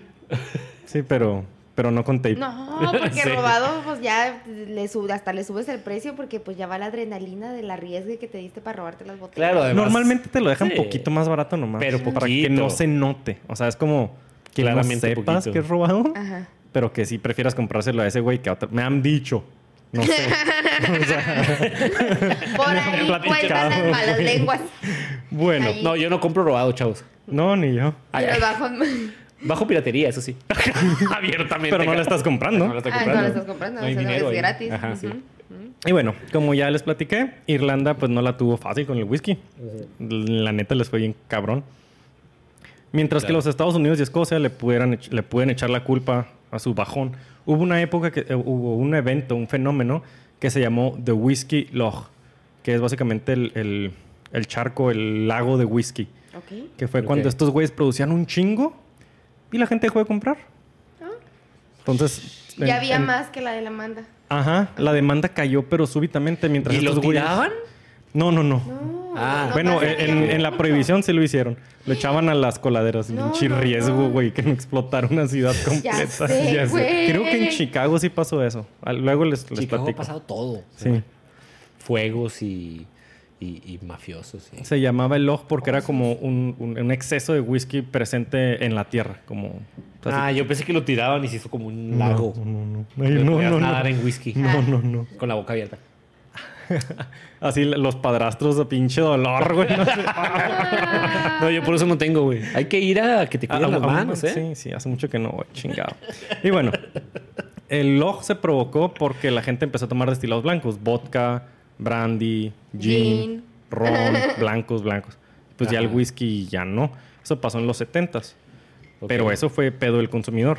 Sí, pero, pero no con tape. No, porque Sí. robado, pues ya le sube, hasta le subes el precio porque pues ya va la adrenalina del arriesgue que te diste para robarte las botellas. Claro, además. Normalmente te lo dejan Sí. poquito más barato nomás. Pero Para que no se note. O sea, es como que Claramente no sepas poquito. que es robado, Ajá. pero que sí prefieras comprárselo a ese güey que a otro. Me han dicho. No sé. O sea, Por ahí cuentan las malas lenguas. bueno, Ahí. No, yo no compro robado, chavos. No, ni yo. Ay, ay. Bajo piratería, eso sí. Abiertamente. Pero no le estás comprando. No lo estoy Ah, no comprando. lo estás comprando, No hay o sea, dinero es ahí. gratis. Ajá, sí. Ujú. Y bueno, como ya les platiqué, Irlanda pues no la tuvo fácil con el whisky. La neta les fue bien cabrón. Mientras que los Estados Unidos y Escocia le, pudieran, ech- le pueden echar la culpa a su bajón. Hubo una época que eh, hubo un evento, un fenómeno que se llamó The Whisky Loch, que es básicamente el, el- el charco, el lago de whisky. Que fue cuando estos güeyes producían un chingo y la gente dejó de comprar. Entonces... en- Ya había en- más que la de la manda. Ajá, la demanda cayó, pero súbitamente mientras ¿Y lo estos güeyes- tiraban? No, no, no. No, Ah. no bueno, en, la prohibición sí lo hicieron. Lo echaban a las coladeras. No, Pinche no, riesgo, no. güey, que no explotara una ciudad completa. sé. Creo que en Chicago sí pasó eso. Ah, Luego les, les Chicago ha pasado todo. Sí. Fuegos y, y, y mafiosos. sí. Se llamaba el log porque era como un, un- un exceso de whisky presente en la tierra. Como, o sea, Ah, así- yo pensé que lo tiraban y se hizo como un lago. No, no, no. Ay, no, no, nadar no. en whisky. No, no, no. Con la boca abierta. Así los padrastros de pinche dolor, güey. No sé. No, yo por eso no tengo, güey. Hay que ir a que te Ah, cuiden las ah, ah, manos, ¿eh? Sí, sí, hace mucho que no, güey, chingado. Y bueno, el log se provocó porque la gente empezó a tomar destilados blancos, vodka, brandy, gin, Gin. ron, blancos, blancos. Pues ya el whisky ya no. Eso pasó en los 70s. Ok. Pero eso fue pedo del consumidor.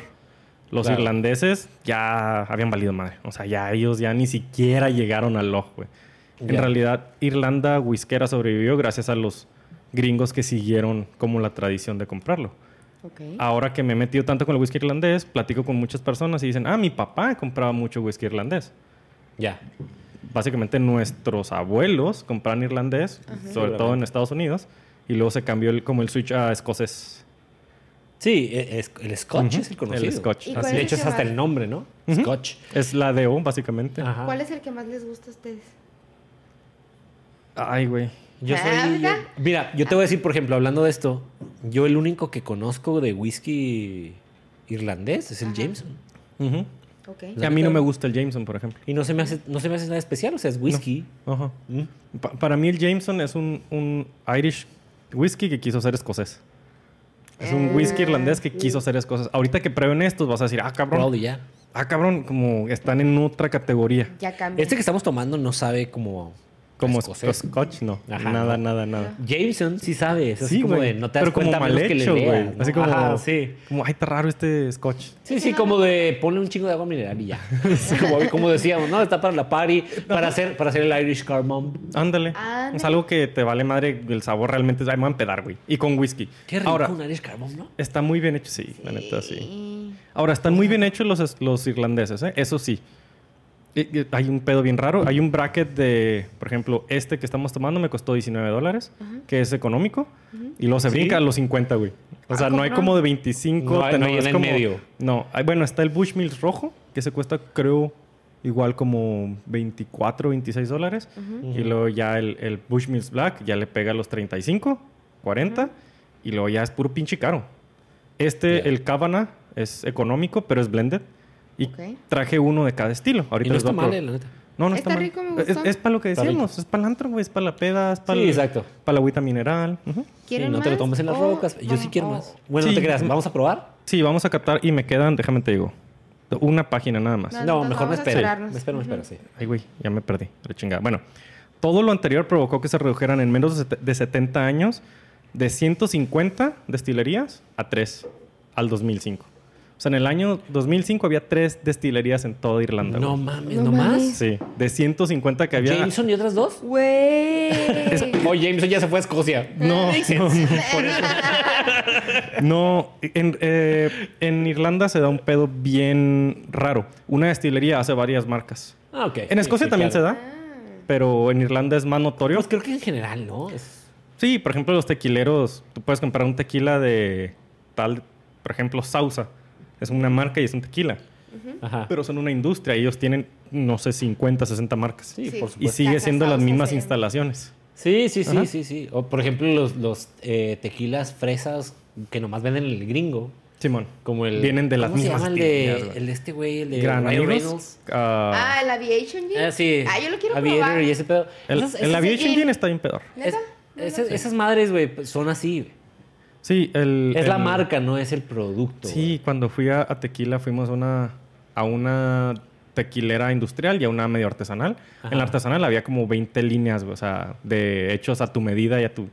Los Claro. irlandeses ya habían valido madre. O sea, ya ellos ya ni siquiera llegaron al güey. En realidad, Irlanda whiskera sobrevivió gracias a los gringos que siguieron como la tradición de comprarlo. Ahora que me he metido tanto con el whisky irlandés, platico con muchas personas y dicen, ah, mi papá compraba mucho whisky irlandés. Ya. Básicamente nuestros abuelos compraban irlandés, sobre todo en. Estados Unidos, y luego se cambió el, como el switch a escocés. Sí, e- es- el Scotch es el conocido. el Scotch. ¿Y Así cuál De es hecho, el es hasta el nombre, ¿no? Scotch. Es la DO, básicamente. Ajá. ¿Cuál es el que más les gusta a ustedes? Ay, güey. Yo soy. Ah, yo- mira, yo te voy a decir, por ejemplo, hablando de esto, yo el único que conozco de whisky irlandés es el Ajá. Jameson. Ok. Y a mí no me gusta el Jameson, por ejemplo. Y no se me hace, no se me hace nada especial, o sea, es whisky. Ajá. Mm. Pa- para mí el Jameson es un, un Irish whisky que quiso ser escocés. Es un whisky Ah. irlandés que quiso ser escocés. Ahorita que prueben estos vas a decir, ah, cabrón. Probably. Ah, cabrón, como están en otra categoría. Ya cambia. Este que estamos tomando no sabe como. Como escocés. Scotch, no. Ajá, nada, no. nada, nada. Jameson sí sabe. Es así Sí, como de no te das Pero como cuenta mal menos que le hecho, güey. leas, ¿no? Así como, Ajá, sí. como, ay, está raro este Scotch. Sí, sí, como de ponle un chingo de agua mineral y ya. Sí, como, como decíamos, ¿no? Está para la party, para hacer, para hacer el Irish Cardamom. Ándale. Ándale. Es algo que te vale madre. El sabor realmente es. Ay, me voy a empedar, güey. Y con whisky. Qué rico Ahora, un Irish Cardamom, ¿no? está muy bien hecho, sí, la neta, sí. Sí. Ahora, están muy bien hechos los, los irlandeses, ¿eh? Eso sí. Hay un pedo bien raro. Hay un bracket de, por ejemplo, este que estamos tomando me costó 19 dólares, que es económico, y luego se Sí. brinca a los 50, güey. O Ah, sea, no hay como de 25. No hay- no hay en el como- medio. No, hay- bueno, está el Bushmills rojo, que se cuesta, creo, igual como 24, 26 dólares. Y luego ya el, el Bushmills Black ya le pega a los 35, 40, y luego ya es puro pinche caro. Este, Ya. el Cabana, es económico, pero es blended. Y traje uno de cada estilo. Ahorita Y no está mal, eh, la neta. No, no Está está, mal. rico, me Es, gustó. es para lo que decíamos. Es para el antro, güey. Es para la peda, es para Sí, exacto. Para la agüita mineral. ¿Quieren no te lo tomes en las O rocas. Yo sí vamos- quiero más. Bueno, Sí. no te creas. ¿Vamos a probar? Sí, vamos a captar y me quedan, déjame te digo, una página nada más. No, mejor me espero. Me espero, me espero, sí. Ay, güey, ya me perdí. La chingada. Bueno, todo lo anterior provocó que se redujeran en menos de set- de 70 años de 150 destilerías a 3 al 2005. O sea, en el año 2005 había 3 destilerías en toda Irlanda. No güey. mames, No ¿no más? Sí, de 150 que había. ¿Jameson y otras dos? Güey. Oh, Jameson ya se fue a Escocia. No, no, no. En, eh, en Irlanda se da un pedo bien raro. Una destilería hace varias marcas. Ah, ok. En Escocia también se da, pero en Irlanda es más notorio. Pues creo que en general, ¿no? Es... Sí, por ejemplo, los tequileros, tú puedes comprar un tequila de tal, por ejemplo, Sausa. Es una marca y es un tequila. Ajá. Pero son una industria. Ellos tienen, no sé, 50, 60 marcas. Sí, Sí. por y supuesto. sigue siendo las mismas se instalaciones. Sí, sí, sí, Ajá. sí, sí. O por ejemplo, los, los eh, tequilas fresas que nomás venden en el gringo. Simón. Como el. Vienen de las ¿cómo se mismas llama el de, el de este güey, el de Gran Reynolds? ah, Ah, el Aviation Gin. Ah, sí. Ah, yo lo quiero Aviator probar. y ese pedo. el, Esas- el esas- Aviation Gin está bien. ¿Neta? es- No, esas, esas madres, güey, pues, son así. güey. Sí, el... Es la marca, no es el producto. Sí, cuando fui a, a Tequila fuimos a una, a una tequilera industrial y a una medio artesanal. Ajá. En la artesanal había como 20 líneas, güey, o sea, de hechos a tu medida y a tu,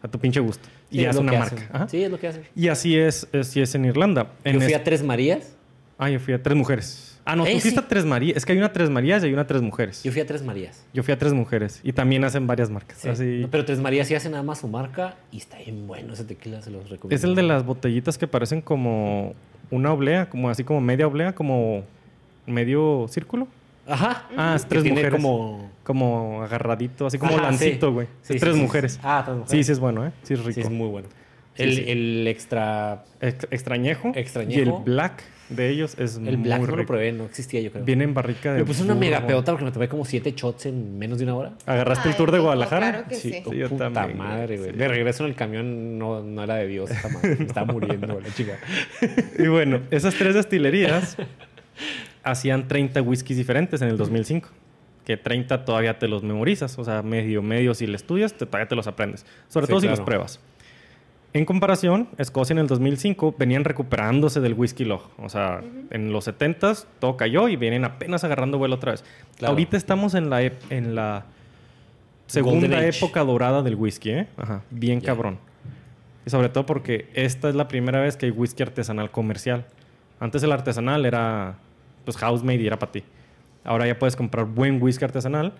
a tu pinche gusto. Sí, y es una marca. Ajá. Sí, es lo que hacen. Y así es, así es en Irlanda. En Yo fui es- a Tres Marías. Ah, yo fui a Tres Mujeres. Ah, no, Eh, tú fuiste sí. a Tres Marías. Es que hay una Tres Marías y hay una Tres Mujeres. Yo fui a Tres Marías. Yo fui a Tres Mujeres. Y también hacen varias marcas. Sí. Así... No, pero Tres Marías sí hace nada más su marca y está bien bueno ese tequila, se los recomiendo. Es el de las botellitas que parecen como una oblea, como así como media oblea, como medio círculo. Ajá. Ah, es tres tiene mujeres. como... Como agarradito, así como Ajá, lancito, güey. Sí, Es sí, tres mujeres. Ah, tres mujeres. Sí, sí es bueno, ¿eh? Sí es rico. Sí, es muy bueno. El, extra... Ex- extrañejo. Extrañejo. Y el black de ellos es El muy black no lo rico. probé, no existía yo creo. Viene en barrica de Me puse una burro. mega peota porque me tomé como siete shots en menos de una hora. ¿Agarraste el tour de rico, Guadalajara? claro que sí. Sí, yo Puta también, madre, güey. Sí. De regreso en el camión no, no era de Dios esta madre. Me estaba muriendo, güey, la chica. Y bueno, esas tres destilerías hacían 30 whiskies diferentes en el 2005. Que 30 todavía te los memorizas. O sea, medio, medio, si le estudias, te- todavía te los aprendes. Sobre Sí, todo si los pruebas. En comparación, Escocia en el 2005 venían recuperándose del whisky log. O sea, en los 70s todo cayó y vienen apenas agarrando vuelo otra vez. Claro. Ahorita estamos en la, ep- en la Golden segunda época dorada del whisky, ¿eh? Ajá, bien cabrón. Y sobre todo porque esta es la primera vez que hay whisky artesanal comercial. Antes el artesanal era pues house-made y era para ti. Ahora ya puedes comprar buen whisky artesanal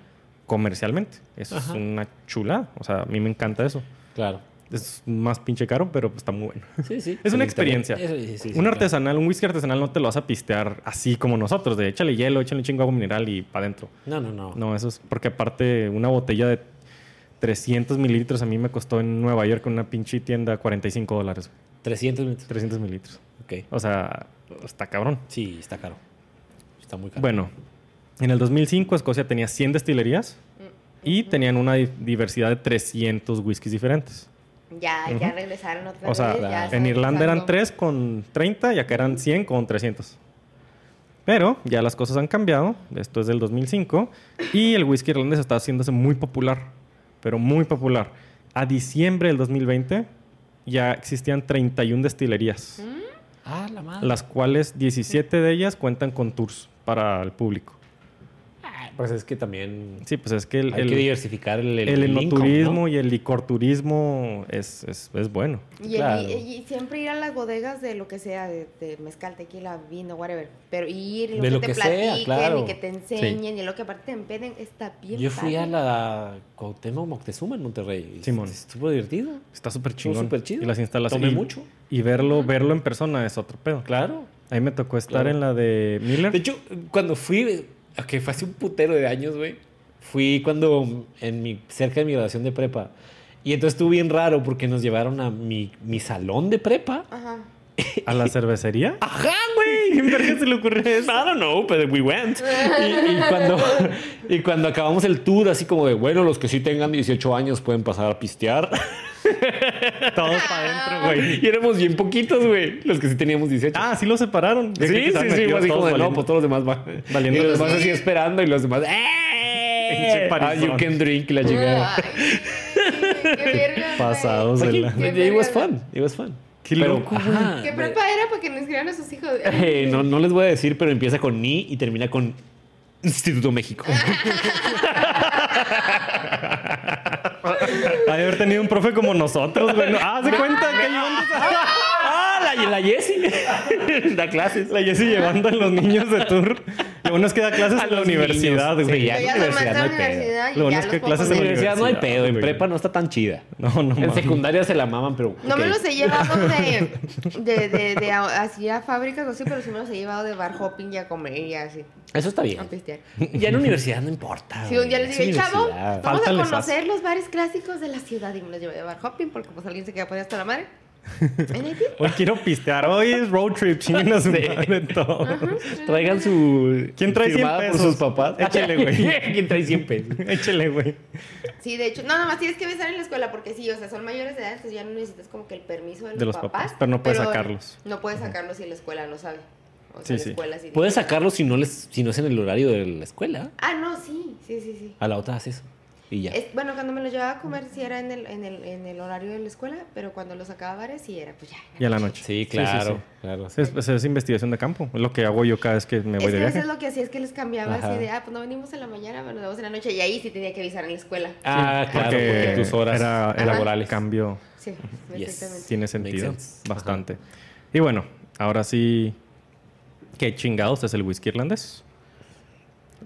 comercialmente. Eso Ajá. es una chula. O sea, a mí me encanta eso. Claro. Es más pinche caro, pero pues, está muy bueno. Sí, sí. Es una experiencia. Sí, sí, un claro. artesanal, un whisky artesanal no te lo vas a pistear así como nosotros, de échale hielo, échale un chingo de agua mineral y para adentro. No, no, no. No, eso es porque aparte una botella de 300 mililitros a mí me costó en Nueva York en una pinche tienda 45 dólares. 300 mililitros. 300 mililitros. Ok. O sea, está cabrón. Sí, está caro. Está muy caro. Bueno, en el 2005 Escocia tenía 100 destilerías y tenían una di- diversidad de 300 whiskies diferentes. Ya, ya regresaron otra O sea, vez. ya en Irlanda eran empezando. 3 con 30 y acá eran 100 con 300. Pero ya las cosas han cambiado, esto es del 2005, y el whisky irlandés está haciéndose muy popular, pero muy popular. A diciembre del 2020 ya existían 31 destilerías, ah, la madre. las cuales 17 de ellas cuentan con tours para el público. Pues es que también Sí, pues es que el, hay el- que diversificar el, el, el y el licorturismo es, es, es bueno. Y, el- Claro. y- y siempre ir a las bodegas de lo que sea, de, de mezcal, tequila, vino, whatever. Pero ir y lo De que lo te que sea, platiquen claro. y que te enseñen y lo que aparte te empeden, está bien Yo fui a la Cuauhtémoc Moctezuma en Monterrey. Simón. Estuvo divertido. Está súper chingón. súper chido. Y las instalaciones. Tomé y- mucho. Y verlo, verlo en persona es otro pedo. Claro. A mí me tocó estar Claro. en la de Miller. De hecho, cuando fui, que fue hace un putero de años, güey. Fui cuando en mi, cerca de mi graduación de prepa. Y entonces estuvo bien raro porque nos llevaron a mi, mi salón de prepa. Ajá. ¿A la cervecería? Ajá, güey. ¿Quién verga se le ocurrió eso? I don't know, but we went. Y, y cuando, y cuando acabamos el tour, así como de, bueno, los que sí tengan 18 años pueden pasar a pistear. Todos para adentro, güey. Y éramos bien poquitos, güey. Los que sí teníamos 18. Ah, sí lo separaron. Sí, sí, sí, fue así como de, no, pues todos los demás van. Valiendo y los los demás así esperando y los demás, ¡eh! Ah, you can drink la güey. Pasados de la- Qué it was fun, it was fun. Qué Pero, loco, ajá, ¿Qué prepa era para que nos inscribieran a sus hijos? eh, no, no les voy a decir, pero empieza con ni y termina con Instituto México. Ha de haber tenido un profe como nosotros, güey. Ah, se cuenta que llevando ah, la, Jessie. da clases. la Jessie llevando a los niños de tour. Lo bueno es que da clases A en la universidad, niños. güey. Sí, ya. En la universidad no hay pedo. y Lo bueno es que clases En la universidad no hay pedo, en prepa no está tan chida. No, no En secundaria se la maman, pero. No me los he llevado de, de, de, de a- así a fábricas o así, pero sí me los he llevado de bar hopping y a comer y así, Eso está bien. a pistear. Ya en universidad no importa. Sí, un día les es dije, chavo, universidad". vamos Falta a conocer los bares clásicos de la ciudad. Y me los llevé de bar hopping porque pues alguien se queda por ahí hasta la madre. Hoy quiero pistear. Hoy es road trip. Chinguen a su madre todo. Traigan su. ¿Quién trae 100 firmada por pesos? sus papás. Échale, güey. ¿Quién trae 100 pesos? Échale, güey. Sí, de hecho, no, nomás tienes que besar en la escuela porque sí, o sea, son mayores de edad, entonces ya no necesitas como que el permiso de los, De los papás, pero no puedes sacarlos. No puedes sacarlos si la escuela no sabe. O sea, Sí, la sí. escuela sí. Puedes sacarlo si no, les, si no es en el horario de la escuela. Ah, no, sí, sí, sí, sí. A la otra haces eso. Y ya. Es- bueno, cuando me los llevaba a comer sí era en el, en, el, en el horario de la escuela, pero cuando los sacaba a bares sí era pues ya. Y a la noche. Sí, claro. sí. claro. Es, es- es investigación de campo. Es lo que hago yo cada vez que me Es voy que de a veces viaje. lo que hacía es que les cambiaba Ajá. así de, ah, pues no venimos en la mañana, pero nos vemos en la noche. Y ahí sí tenía que avisar en la escuela. Ah, claro, porque, tus horas era, era laborales. cambio. Sí, Yes. exactamente. Tiene Makes sentido. Bastante. Y bueno, ahora sí. ¿Qué chingados es el whisky irlandés?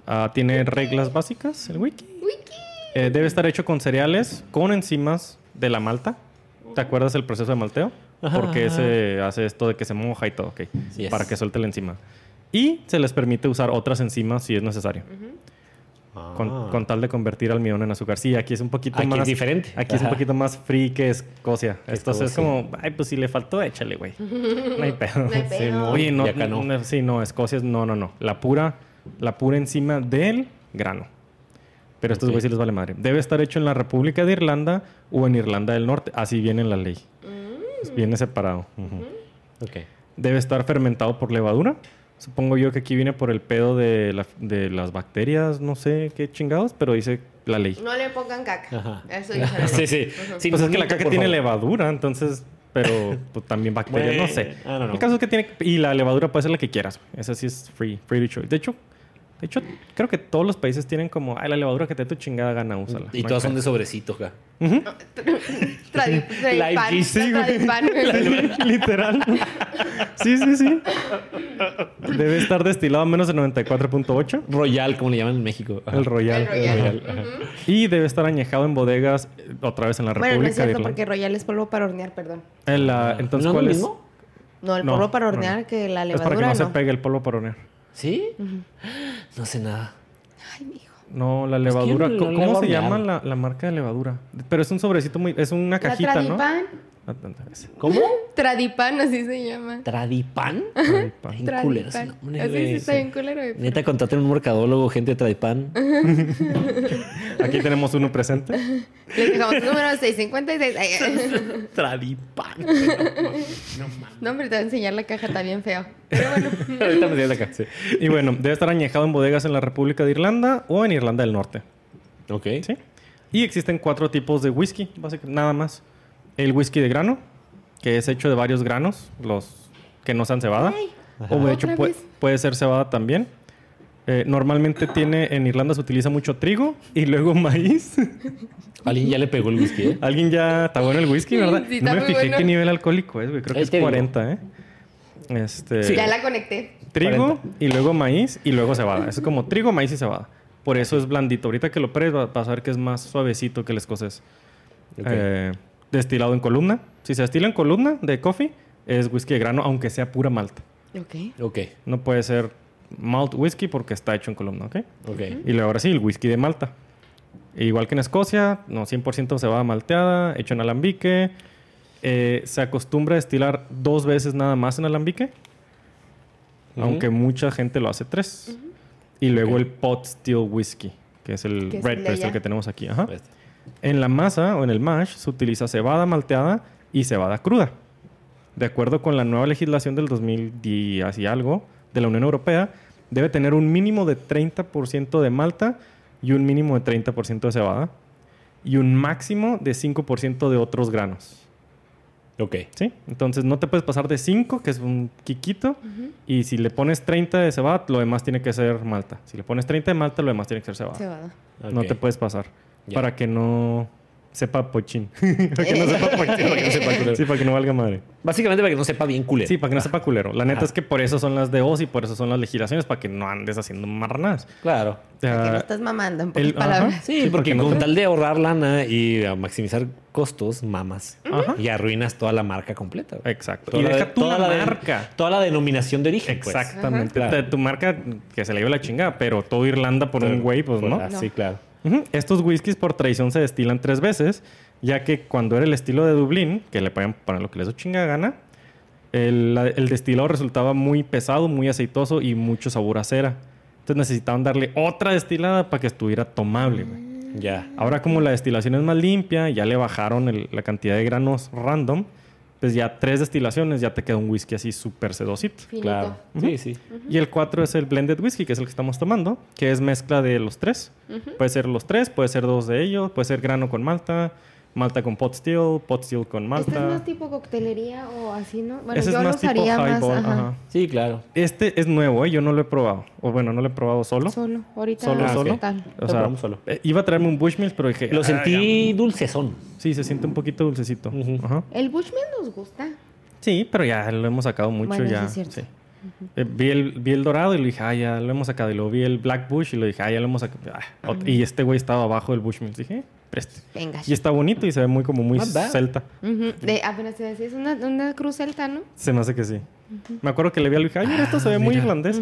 Ah, tiene reglas básicas, el whisky. Wiki. Eh, debe estar hecho con cereales, con enzimas de la malta. ¿Te acuerdas del proceso de malteo? Ajá, Porque ajá. se hace esto de que se moja y todo, ok. Yes. Para que suelte la enzima. Y se les permite usar otras enzimas si es necesario. Ah. Con, con tal de convertir almidón en azúcar. Sí, aquí es un poquito Aquí es más. diferente. Aquí es un poquito más free que Escocia. Esto es como, ay, pues si le faltó, échale, güey. No hay pedo. No hay Sí, pedo. Oye, no, Y acá no. no, Sí, no, Escocia es, no, no, no. La pura, la pura enzima del grano. Pero a estos güeyes sí les vale madre. Debe estar hecho en la República de Irlanda o en Irlanda del Norte. Así viene en la ley. Mm. Viene separado. Ujú. Ok. Debe estar fermentado por levadura. Supongo yo que aquí viene por el pedo de, la- de las bacterias, no sé qué chingados, pero dice la ley. No le pongan caca. Ajá. Eso dice la sí, sí. Ujú. Sin pues es que la caca tiene favor. levadura, entonces, pero pues, también bacterias, no sé. Bueno, I don't know. El caso es que tiene y la levadura puede ser la que quieras. Esa sí es free, free to choice. De hecho, de hecho creo que todos los países tienen como, ay, la levadura que te tu chingada gana, úsala. Y No todas son de sobrecito. Tradi- Tradipan. Tradipan. Literal. Sí, sí, sí. Debe estar destilado a menos de 94.8. Royal, como le llaman en México. Ajá. El Royal. El Royal. Royal, Ujú. ajá. Y debe estar añejado en bodegas, eh, otra vez en la Bueno, República no es de cierto Irlanda. porque Royal es polvo para hornear, perdón. En la- entonces, ¿No ¿cuál es? mismo? No, el No, polvo para no, hornear no. que la Es para que levadura no, no. se pegue el polvo para hornear. ¿Sí? No sé nada. Ay, mijo. No, la Pues, ¿quién levadura. ¿Cómo, se llama la, la marca de levadura? Pero es un sobrecito muy. Es una La cajita, ¿no? ¿Cómo? Tradipan, así se llama. ¿Tradipan? Tradipan. Tradipan. Así sí está bien culero. Neta, contraten un mercadólogo, gente de Tradipan. Aquí tenemos uno presente. Les dejamos el número 656. Ay, Tradipan. No, hombre, te voy a enseñar la caja, está bien feo. Pero bueno. Ahorita me acá. Sí. Y bueno, debe estar añejado en bodegas en la República de Irlanda o en Irlanda del Norte. Ok. ¿Sí? Y existen cuatro tipos de whisky, básicamente, nada más. El whisky de grano, que es hecho de varios granos, los que no sean cebada. Ay, o de hecho puede, ser cebada también. Eh, normalmente tiene, en Irlanda se utiliza mucho trigo y luego maíz. Alguien ya le pegó el whisky, ¿eh? Alguien ya está bueno el whisky, ¿verdad? Sí, no me fijé bueno. qué nivel alcohólico es, güey. Creo que es te digo. 40, ¿eh? Este, Sí. Ya la conecté. Trigo y luego maíz y luego cebada. Es como trigo, maíz y cebada. Por eso es blandito. Ahorita que lo pruebes vas a ver que es más suavecito que el escocés. Ok. Eh, destilado en columna. Si se destila en columna de coffee, es whisky de grano, aunque sea pura malta. Ok. Ok, No puede ser malt whisky porque está hecho en columna, ¿ok? ok. Y luego ahora sí, el whisky de Malta. Igual que en Escocia, no 100% cebada malteada, hecho en alambique. Eh, se acostumbra a destilar dos veces nada más en alambique, aunque mucha gente lo hace tres. Y luego el pot still whisky, que es el red press, el que tenemos aquí. Ajá. Este. En la masa o en el mash se utiliza cebada malteada y cebada cruda. De acuerdo con la nueva legislación del 2010 y algo de la Unión Europea, debe tener un mínimo de 30% de malta y un mínimo de 30% de cebada y un máximo de 5% de otros granos. Ok. ¿Sí? Entonces no te puedes pasar de 5, que es un quiquito, y si le pones 30 de cebada, lo demás tiene que ser malta. Si le pones 30 de malta, lo demás tiene que ser cebada. Cebada. No te puedes pasar. Para que no sepa pochín. para que no sepa pochín. Para que no sepa culero. Sí, para que no valga madre. Básicamente para que no sepa bien culero. Sí, para que no sepa culero. La neta Ajá. es que por eso son las DOs y por eso son las legislaciones, para que no andes haciendo marranadas. Claro. O Que no estás mamando, en pocas el- palabras. ajá. Sí, Sí, porque porque no con te- tal de ahorrar lana y a maximizar costos, mamas. Ajá. Y arruinas toda la marca completa. güey. Exacto. Toda y la deja de- tú toda la de- marca. Toda la denominación de origen. pues. Exactamente. De tu marca que se le dio la chingada, pero todo Irlanda por un güey, pues no. Ah, Sí, claro. Estos whiskies por tradición se destilan tres veces, ya que cuando era el estilo de Dublín, que le pueden poner lo que les dio chingada gana, el, la- el destilado resultaba muy pesado, muy aceitoso y mucho sabor a cera. Entonces necesitaban darle otra destilada para que estuviera tomable. güey. Ya. Ahora como la destilación es más limpia, ya le bajaron el- la cantidad de granos random, pues ya tres destilaciones ya te queda un whisky así súper sedosito. Finito. Claro. Sí, sí. Y el 4 es el blended whisky, que es el que estamos tomando, que es mezcla de los tres. Puede ser los tres, puede ser dos de ellos, puede ser grano con malta, malta con pot still, pot still con ¿Este es malta. más tipo coctelería o así, no? Bueno, Ese yo es lo más tipo usaría más highball. ajá, ajá. Sí, claro. Este es nuevo, ¿eh? yo no lo he probado. O bueno, no lo he probado solo. solo. Ahorita Solo, no, solo. total. O Lo sea, probamos solo. eh, iba a traerme un Bushmills, pero dije... Lo "Ah, sentí dulcezón. ya". Sí, se siente un poquito dulcecito. Ujú. Ajá. El Bushman nos gusta. Sí, pero ya lo hemos sacado mucho Bueno, ya. sí es cierto. sí. Eh, vi, el, vi el dorado y le dije, ah, ya lo hemos sacado. Y luego vi el Black Bush y le dije, ah, ya lo hemos sacado. Ah, Y este güey estaba abajo del Bushmills. Dije, "Eh, preste. Venga. Y está bonito y se ve muy como muy bad. celta. Ujú. De, apenas te decía, es una, una cruz celta, ¿no? Se me hace que sí. Me acuerdo que le vi al dije, ay, mira, esto se ve muy mira. irlandés.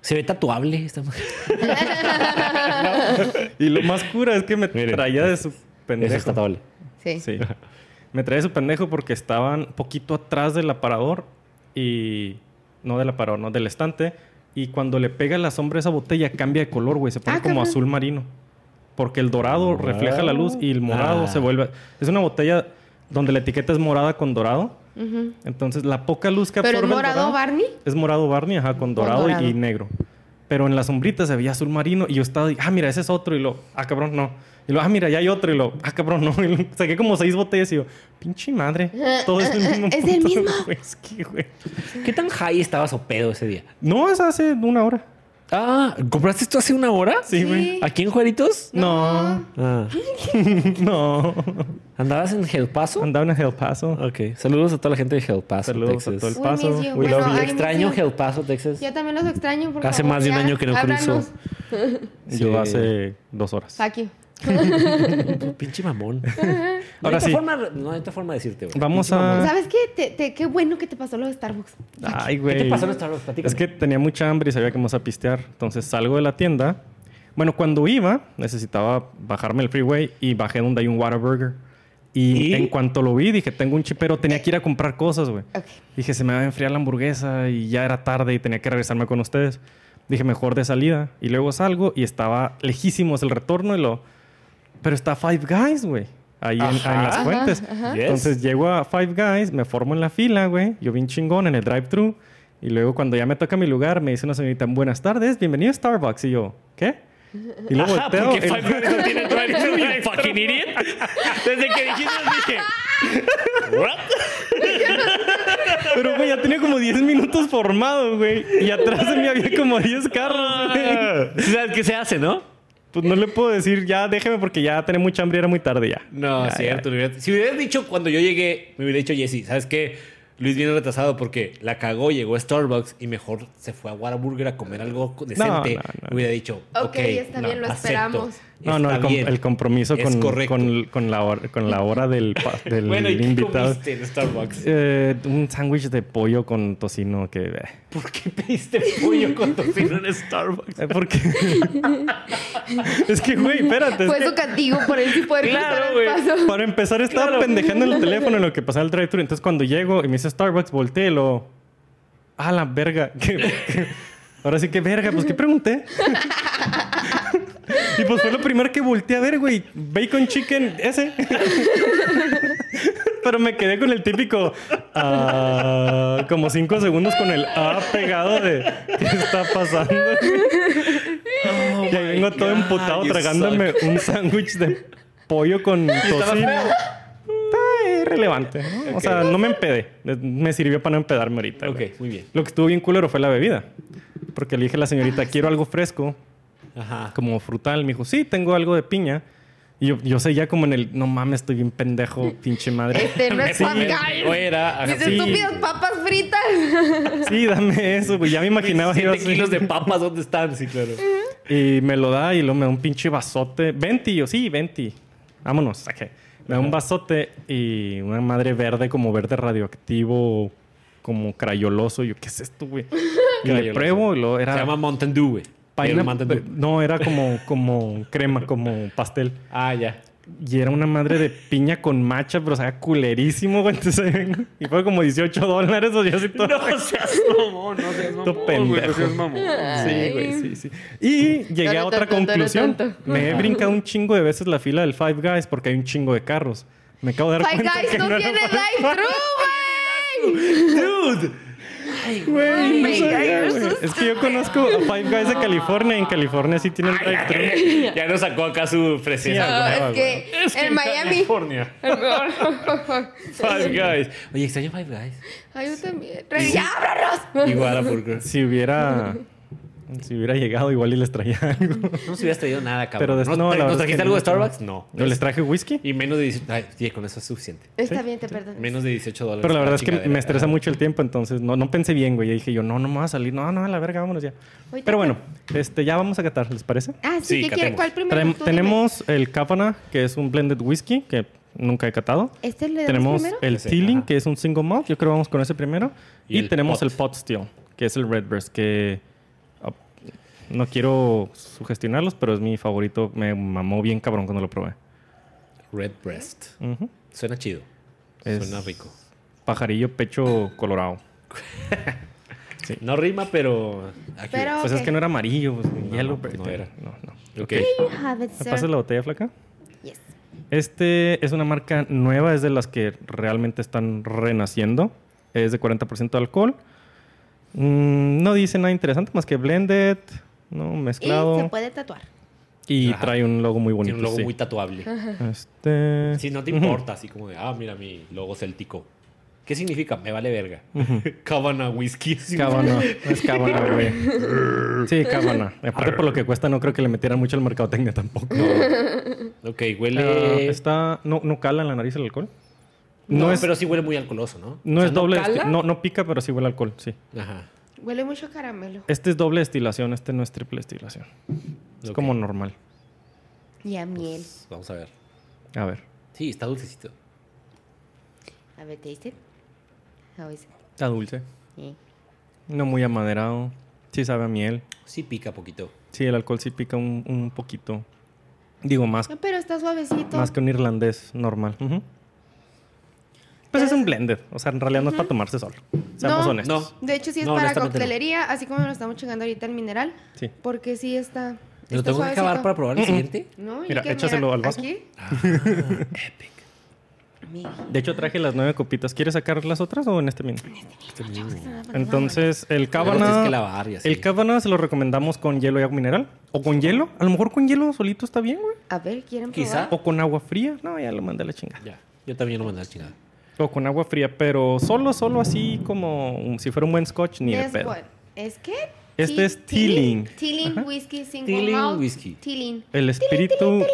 Se ve tatuable. Esta mujer. Y lo más cura es que me Miren, traía de su Eso pendejo. es tatuable. Sí. Sí. Me traía de su pendejo porque estaban poquito atrás del aparador y... No del aparador, no, del estante. Y cuando le pega la sombra a esa botella cambia de color, güey. Se pone Ah, como cabrón. azul marino. Porque el dorado refleja la luz y el morado Ah. se vuelve... Es una botella donde la etiqueta es morada con dorado. Entonces la poca luz que Pero absorbe es el morado dorado- Barney. Es morado Barney, ajá, con dorado, y- dorado. Y, negro. Pero en la sombrita se veía azul marino y yo estaba, ah, mira, ese es otro. Y lo, ah, cabrón, no. Y lo, ah, mira, ya hay otro. Y lo, ah, cabrón, no. Y lo, saqué como seis botellas y yo, pinche madre. Todo es el mismo. Es el puto mismo. whisky, güey. ¿Qué tan high estabas o pedo ese día? No, es hace una hora. Ah, ¿compraste esto hace una hora? Sí, güey. ¿Aquí en Juaritos? No, Ah. no. ¿Andabas en El Paso? Andaba en El Paso. Ok. Saludos a toda la gente de El Paso, Saludos a Texas. todo el We paso. We Bueno, love you. ay, Extraño miss you. El Paso, Texas. Yo también los extraño. Por Hace favor, más de un ya, año que no cruzo. háblanos. Yo Sí. hace dos horas. Fuck you. Pinche mamón. No Ahora hay otra sí. Forma, no hay otra forma de decirte, güey. Vamos Pinche mamón. a... ¿Sabes qué? Te- te- qué bueno que te pasó lo de Starbucks. Ay, ¿Qué güey. te pasó en Starbucks? Platícame. Es que tenía mucha hambre y sabía que me íbamos a pistear. Entonces salgo de la tienda. Bueno, cuando iba, necesitaba bajarme el freeway y bajé donde hay un Whataburger. Y, ¿Y? en cuanto lo vi, dije, tengo un chipero, tenía que ir a comprar cosas, güey. Ok. Dije, se me va a enfriar la hamburguesa y ya era tarde y tenía que regresarme con ustedes. Dije, mejor de salida. Y luego salgo y estaba lejísimos el retorno y lo... Pero está Five Guys, güey. Ahí en, Ajá. en las Ajá, fuentes. ajá. Yes. Entonces llego a Five Guys, me formo en la fila, güey. Yo bien chingón en el drive-thru. Y luego cuando ya me toca mi lugar, me dice una señorita, buenas tardes, bienvenido a Starbucks. Y yo, ¿qué? Y luego Ajá, volteo. porque Five Guys no tiene drive-thru, you fucking idiot. Desde que dijiste dije... ¿What? Pero, güey, ya tenía como 10 minutos formado, güey. Y atrás de mí había como 10 carros, güey. ¿Sí ¿Sabes qué se hace, no? Pues no le puedo decir, ya déjeme porque ya tenía mucha hambre y era muy tarde ya. No, Ya, cierto. ya. Si hubieras dicho cuando yo llegué, me hubiera dicho Jesse, ¿sabes qué? Luis viene retrasado porque la cagó, llegó a Starbucks y mejor se fue a Whataburger a comer algo decente. no, no. Me hubiera dicho, ok, Ok, está bien, lo acepto. esperamos. No, no, el, com- bien. el compromiso Es con, con, con la hora, con la hora del, del Bueno, ¿y qué invitado. comiste en Starbucks? Eh, un sándwich de pollo con tocino que... eh, ¿Por qué pediste pollo con tocino en Starbucks? eh, porque... es que, güey, espérate. es Fue que su castigo por él sí poder Claro, el güey. para empezar estaba Claro. pendejando en el teléfono en lo que pasaba el drive-thru. Entonces cuando llego y me dice Starbucks, volteé y lo... Ah, la verga. ¿Qué- qué? Ahora sí que verga, pues ¿qué pregunté? Y pues fue lo primero que volteé a ver, güey. Bacon chicken, ese. Pero me quedé con el típico ah, como cinco segundos con el A pegado de ¿qué está pasando? y ahí vengo todo emputado tragándome un sándwich de pollo con tocino. Está irrelevante, ¿no? O sea, no me empedé. Me sirvió para no empedarme ahorita. Ok, güey. muy bien. Lo que estuvo bien culero fue la bebida. Porque le dije a la señorita, quiero algo fresco, Ajá. como frutal. Me dijo, sí, tengo algo de piña. Y yo, yo sé ya como en el, no mames, estoy bien pendejo, pinche madre. Este no es Sí. Five O Guys. era... Mis Sí. estúpidas papas fritas. Sí, dame eso, güey. Ya me imaginaba yo 7 así. kilos de papas, ¿dónde están? Sí, claro. Y me lo da y luego me da un pinche vasote. Venti, yo, sí, venti. Vámonos, saqué. Me da un vasote y una madre verde, como verde radioactivo, como crayoloso. Yo, ¿qué es esto, güey? Y le pruebo y luego Se era... llama Mountain Dew, güey. No, era como, como crema, como pastel. Ah, ya. Y era una madre de piña con macha, pero o sea, culerísimo, güey. Entonces. Y fue como 18 dólares o yo así todo... No seas mamón, no seas Todo mamón, pendejo. güey, no seas mamón. Sí, güey, sí, sí. Y llegué a otra conclusión. Me he brincado un chingo de veces la fila del Five Guys porque hay un chingo de carros. Me acabo de dar Five cuenta Guys que no era tiene Five drive-thru, güey. Dude. Güey, no sabía, güey. Es que yo conozco a Five Guys de California en California sí tienen drive-thru. Ya nos sacó acá su Ah, huevo, es que Es que en Miami. California. Five Guys. Oye, extraño Five Guys. Ay, yo también. ¡Ya, ábranos! Igual a Burger. Si hubiera... Si hubiera llegado igual y les traía algo. No nos hubieras traído nada, cabrón. Pero des- ¿No, no, la ¿Nos trajiste algo de. Starbucks? No. ¿No les traje whisky? Y menos de 18... Ay, sí, con eso es suficiente. Está bien, te perdono. Menos de 18 dólares. Pero la verdad es que me estresa mucho el tiempo, entonces no, no pensé bien, güey. Y dije yo, no, no me va a salir. No, no, a la verga, vámonos ya. Pero bueno, este, ya vamos a catar, ¿les parece? Ah, Sí, sí, ¿qué. ¿Cuál primero? Dime. tenemos el Kavana, que es un blended whisky, que nunca he catado. ¿Este le Tenemos primero? el Teeling, que es un single malt. Yo creo que vamos con ese primero. Y Y, el tenemos pot. el Pot Still, que es el Redbreast, que no quiero sugestionarlos, pero es mi favorito. Me mamó bien cabrón cuando lo probé. Red Breast. Suena chido. Es- Suena rico. Pajarillo pecho colorado. No rima, pero... accurate. Pero- Pues es que no era amarillo, pues, No, yellow no, no era. No, no. It, ¿Me pasas la botella flaca? Yes. Este es una marca nueva, es de las que realmente están renaciendo. Es de 40% de alcohol. Mm, no dice nada interesante más que blended, ¿no? Y mezclado. se puede tatuar. Y, Ajá. trae un logo muy bonito. Tiene un logo sí. muy tatuable. Este... Si no te importa, así como de, ah, mira mi logo céltico. ¿Qué significa? Me vale verga. Cabana whisky. Cábana. Es cábana, güey. Sí, cábana. Aparte por lo que cuesta, no creo que le metieran mucho al mercadotecnia tampoco. Ok, Ah, huele... está... No, no cala en la nariz el alcohol. no, No, es, pero sí huele muy alcoholoso, ¿no? no O sea, es doble... cala? desti- no, no pica, pero sí huele alcohol, sí. Ajá. Huele mucho a caramelo. Este es doble destilación, este no es triple destilación. Es como normal. Y a miel. Vamos a ver. A ver. Sí, está dulcecito. A ver, taste. How is it? Está dulce. Sí. No muy amaderado. Sí sabe a miel. Sí pica poquito. Sí, el alcohol sí pica un, un poquito. Digo, más, No, pero está suavecito. más que un irlandés normal. Ujú. Pues es un blended. O sea, en realidad no es para tomarse solo. Seamos No. honestos. No. De hecho, sí es No, para honestamente no. coctelería, así como lo estamos chingando ahorita el mineral. Sí. Porque sí está. ¿Me lo está tengo que acabar suavecito. para probar el siguiente? No, y Mira, que échaselo al vaso. Aquí, Epic. mi- De hecho, traje las nueve copitas. ¿Quieres sacar las otras o en este mismo? Entonces, el Luego tienes cábana. que lavar y así. El cábana se lo recomendamos con hielo y agua mineral. O con hielo. A lo mejor con hielo solito está bien, güey. A ver, ¿quieren Quizá. probar? O con agua fría. No, ya lo mandé a la chingada. Ya. Yo también lo mandé a la chingada. O con agua fría, pero solo, solo así como un- si fuera un buen scotch, ni de pedo. what? ¿Es qué? Este es Teeling. Teeling Whisky Single Teeling Malt. Whisky. Teeling. El espíritu.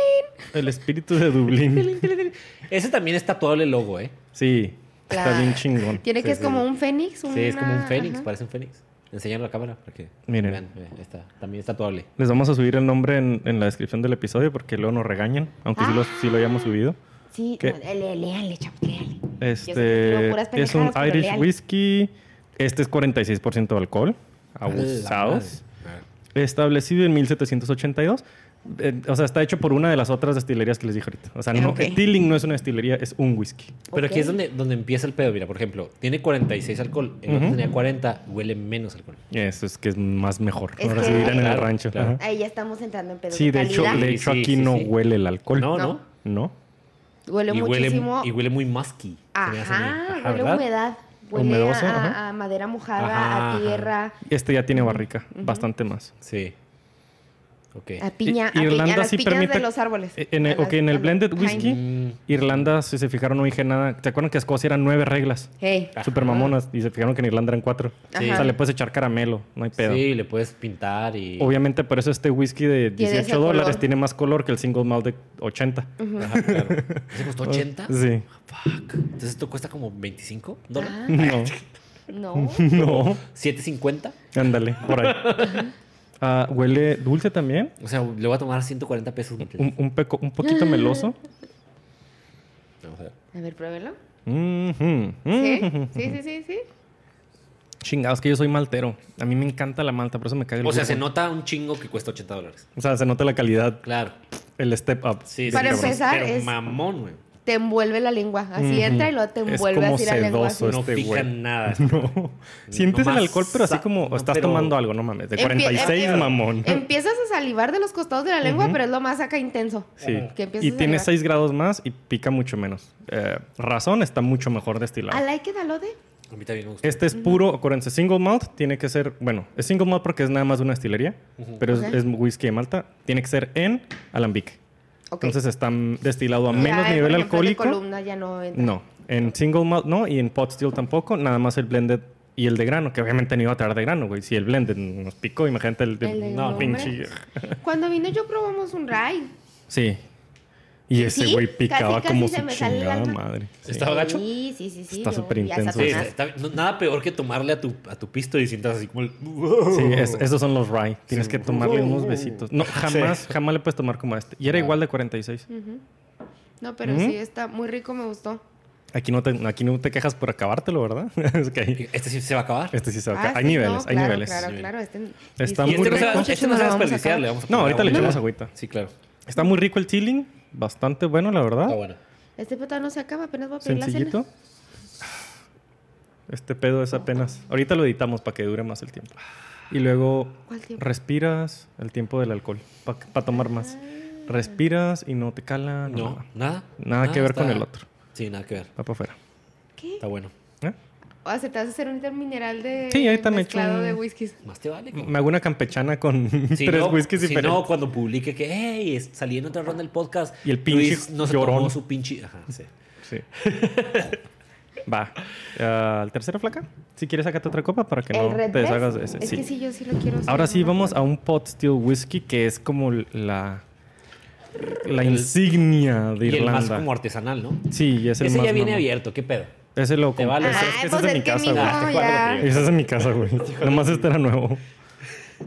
El espíritu de Dublín. Ese también es tatuable el logo, ¿eh? Sí. Está bien chingón. Tiene que Sí, es sí. como un fénix. Sí, es como un fénix, ajá. parece un fénix. Enseñalo a la cámara para que Miren. vean. eh, está, también es tatuable. Les vamos a subir el nombre en, en la descripción del episodio porque luego nos regañan, aunque sí, lo, sí lo hayamos subido. Sí, no, le- léanle, chavos, léanle. Este es un Irish léanle. Whiskey. Este es 46% de alcohol. Abusados. Establecido en 1782. Eh, o sea, está hecho por una de las otras destilerías que les dije ahorita. O sea, no, Ok. Teeling no es una destilería, es un whisky. Pero aquí es donde, donde empieza el pedo. Mira, por ejemplo, tiene 46 alcohol. El otro tenía 40, huele menos alcohol. Eso es que es más mejor. Es Ahora que- dirán en el rancho. claro. Ahí ya estamos entrando en pedos Sí, de hecho, calidad. de hecho sí, aquí sí, no sí. huele el alcohol. No, No. no. Huele y, huele, muchísimo. y huele muy musky. Ajá, Ajá, huele a ¿verdad? humedad. Huele Humedoso, a, madera mojada, Ajá, a ajá. tierra, Este ya tiene barrica, bastante más. Sí. A piña, I- a, Irlanda piña, a las sí piñas permite- de los árboles. Eh, en el- las- en el blended whisky, Mm, Irlanda, si se fijaron, no dije nada. ¿Se acuerdan que Escocia eran nueve reglas? Hey. Super mamonas. Y se fijaron que en Irlanda eran cuatro. Sí. O sea, le puedes echar caramelo, no hay pedo. Sí, le puedes pintar y. Obviamente, por eso este whisky de Tiene 18 ese dólares color. tiene más color que el single malt de 80. Ajá, claro. ¿Ese costó 80? Sí. Fuck. Entonces esto cuesta como 25 dólares. Ah, No, no. no. 7.50. Ándale, por ahí. Ah, huele dulce también. O sea, le voy a tomar 140 pesos. Un, un, peco- un poquito meloso. Vamos a ver. A ver, pruébelo. Mhm. ¿Sí? Sí, sí, sí, sí. Chingados, que yo soy maltero. A mí me encanta la malta, por eso me caga el O sea, se nota un chingo que cuesta 80 dólares. O sea, se nota la calidad, Claro. el step up. Sí, Para sí, empezar, Pero es- mamón, güey. Te envuelve la lengua. Así entra y luego te Es envuelve como así la lengua. Así. No este pica güey. nada. No. Sientes el alcohol, pero así como no, estás pero- tomando algo, no mames. De Empie- 46, empie- mamón. Empiezas a salivar de los costados de la lengua, pero es lo más acá intenso. Sí. Que Y a tiene salivar. 6 grados más y pica mucho menos. Eh, razón está mucho mejor destilado. I like it, alode. A mí también me gusta. Este es puro, acuérdense, single malt tiene que ser, bueno, es single malt porque es nada más de una destilería, pero es- es, whisky de Malta, tiene que ser en alambique. Entonces está mm, destilado a Ya, menos nivel el de alcohólico. columna ya no entra. No, en single malt no y en pot still tampoco, nada más el blended y el de grano, que obviamente no iba a traer de grano, güey. Si el blended nos picó, imagínate el, de- El de no, pinche. Cuando vine yo probamos un rye. Sí. Y ese Sí, güey casi, picaba casi como se su chingada madre. Sí. ¿Estaba gacho? Sí, sí, sí, sí. Está súper a intenso. Sí, está- no- nada peor que tomarle a tu, a tu pisto y sientas así como el... Sí, es- esos son los rye. Tienes que tomarle unos besitos. No, jamás, jamás le puedes tomar como este. Y era igual de 46. No, pero Ujú. sí, está muy rico, me gustó. Aquí no te, aquí no te quejas por acabártelo, ¿verdad? es que ahí- Este sí se va a acabar. este sí se va a Ah, acabar. Hay sí, niveles, no, hay claro, niveles. Claro, Sí. claro. Este, Está Y muy este no se va, rico. este no se va a desperdiciar, a No, ahorita le agua. echamos agüita. Sí, claro. Está muy rico el chilling. Bastante bueno, la verdad. Está bueno. Este pedo no se acaba, apenas voy a pedir la cena. Sencillito. Este pedo es apenas. Ahorita lo editamos para que dure más el tiempo. Y luego ¿Cuál tiempo? respiras el tiempo del alcohol para tomar más. Respiras y no te cala. No, No, nada. nada. Nada que ver con el otro. Sí, nada que ver. Va para afuera. ¿Qué? Está bueno. ¿Eh? O sea, te vas a hacer un intermineral de Sí, echo mezclado un- de whiskies. Más te vale. cabrón. Me hago una campechana con Si tres no, whiskies si diferentes. no, cuando publique que, hey, salí en otra ronda del podcast. Y el pinche Luis no se llorón. tomó su pinche... Ajá, sí. Sí. Va. Ah, ¿El tercero, flaca? Si quieres, sácate otra copa para que no te deshagas de ese. Es sí. que sí, yo sí lo quiero hacer. Ahora sí, vamos a un pot still whisky que es como la, la insignia de Y el más Irlanda. como artesanal, ¿no? Sí, y es el Ese más ya viene abierto, ¿qué pedo? Ese lo Te vale. Ese- Ay, es pues es de es mi casa, güey. Ese es de mi casa, güey. Nomás este era nuevo.